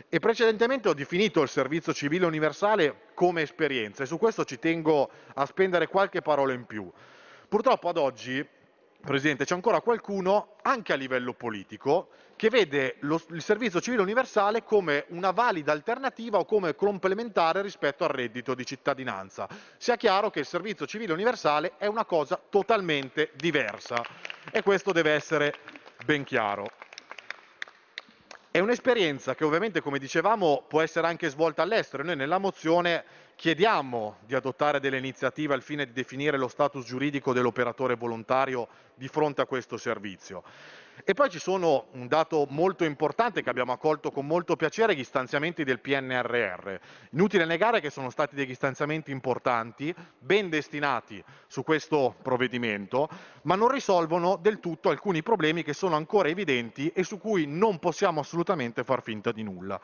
E precedentemente ho definito il servizio civile universale come esperienza e su questo ci tengo a spendere qualche parola in più. Purtroppo ad oggi, Presidente, c'è ancora qualcuno, anche a livello politico, che vede lo- il servizio civile universale come una valida alternativa o come complementare rispetto al reddito di cittadinanza. Sia chiaro che il servizio civile universale è una cosa totalmente diversa e questo deve essere ben chiaro. È un'esperienza che ovviamente, come dicevamo, può essere anche svolta all'estero. Noi nella mozione chiediamo di adottare delle iniziative al fine di definire lo status giuridico dell'operatore volontario di fronte a questo servizio. E poi ci sono un dato molto importante che abbiamo accolto con molto piacere, gli stanziamenti del PNRR. Inutile negare che sono stati degli stanziamenti importanti, ben destinati su questo provvedimento, ma non risolvono del tutto alcuni problemi che sono ancora evidenti e su cui non possiamo assolutamente far finta di nulla.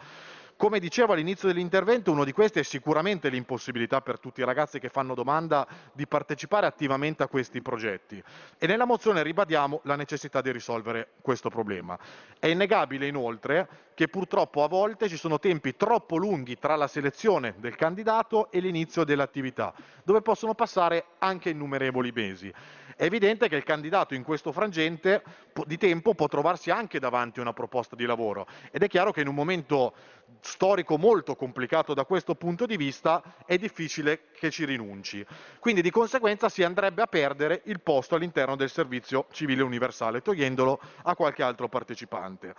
Come dicevo all'inizio dell'intervento, uno di questi è sicuramente l'impossibilità per tutti i ragazzi che fanno domanda di partecipare attivamente a questi progetti. E nella mozione ribadiamo la necessità di risolvere questo problema. È innegabile inoltre che purtroppo a volte ci sono tempi troppo lunghi tra la selezione del candidato e l'inizio dell'attività, dove possono passare anche innumerevoli mesi. È evidente che il candidato in questo frangente di tempo può trovarsi anche davanti a una proposta di lavoro ed è chiaro che in un momento storico molto complicato da questo punto di vista è difficile che ci rinunci. Quindi di conseguenza si andrebbe a perdere il posto all'interno del servizio civile universale, togliendolo a qualche altro partecipante.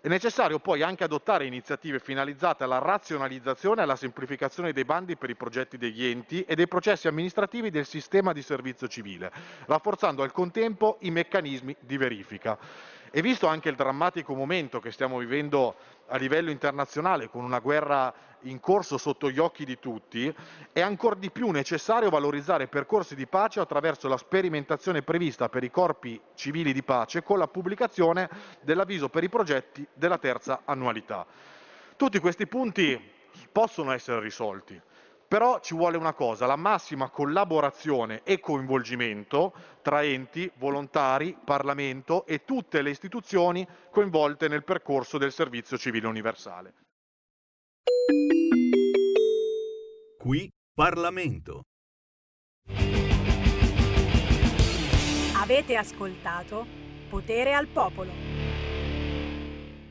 È necessario poi anche adottare iniziative finalizzate alla razionalizzazione e alla semplificazione dei bandi per i progetti degli enti e dei processi amministrativi del sistema di servizio civile, rafforzando al contempo i meccanismi di verifica. E visto anche il drammatico momento che stiamo vivendo a livello internazionale, con una guerra in corso sotto gli occhi di tutti, è ancor di più necessario valorizzare percorsi di pace attraverso la sperimentazione prevista per i corpi civili di pace con la pubblicazione dell'avviso per i progetti della terza annualità. Tutti questi punti possono essere risolti, però ci vuole una cosa, la massima collaborazione e coinvolgimento tra enti, volontari, Parlamento e tutte le istituzioni coinvolte nel percorso del servizio civile universale. Qui Parlamento. Avete ascoltato Potere al Popolo.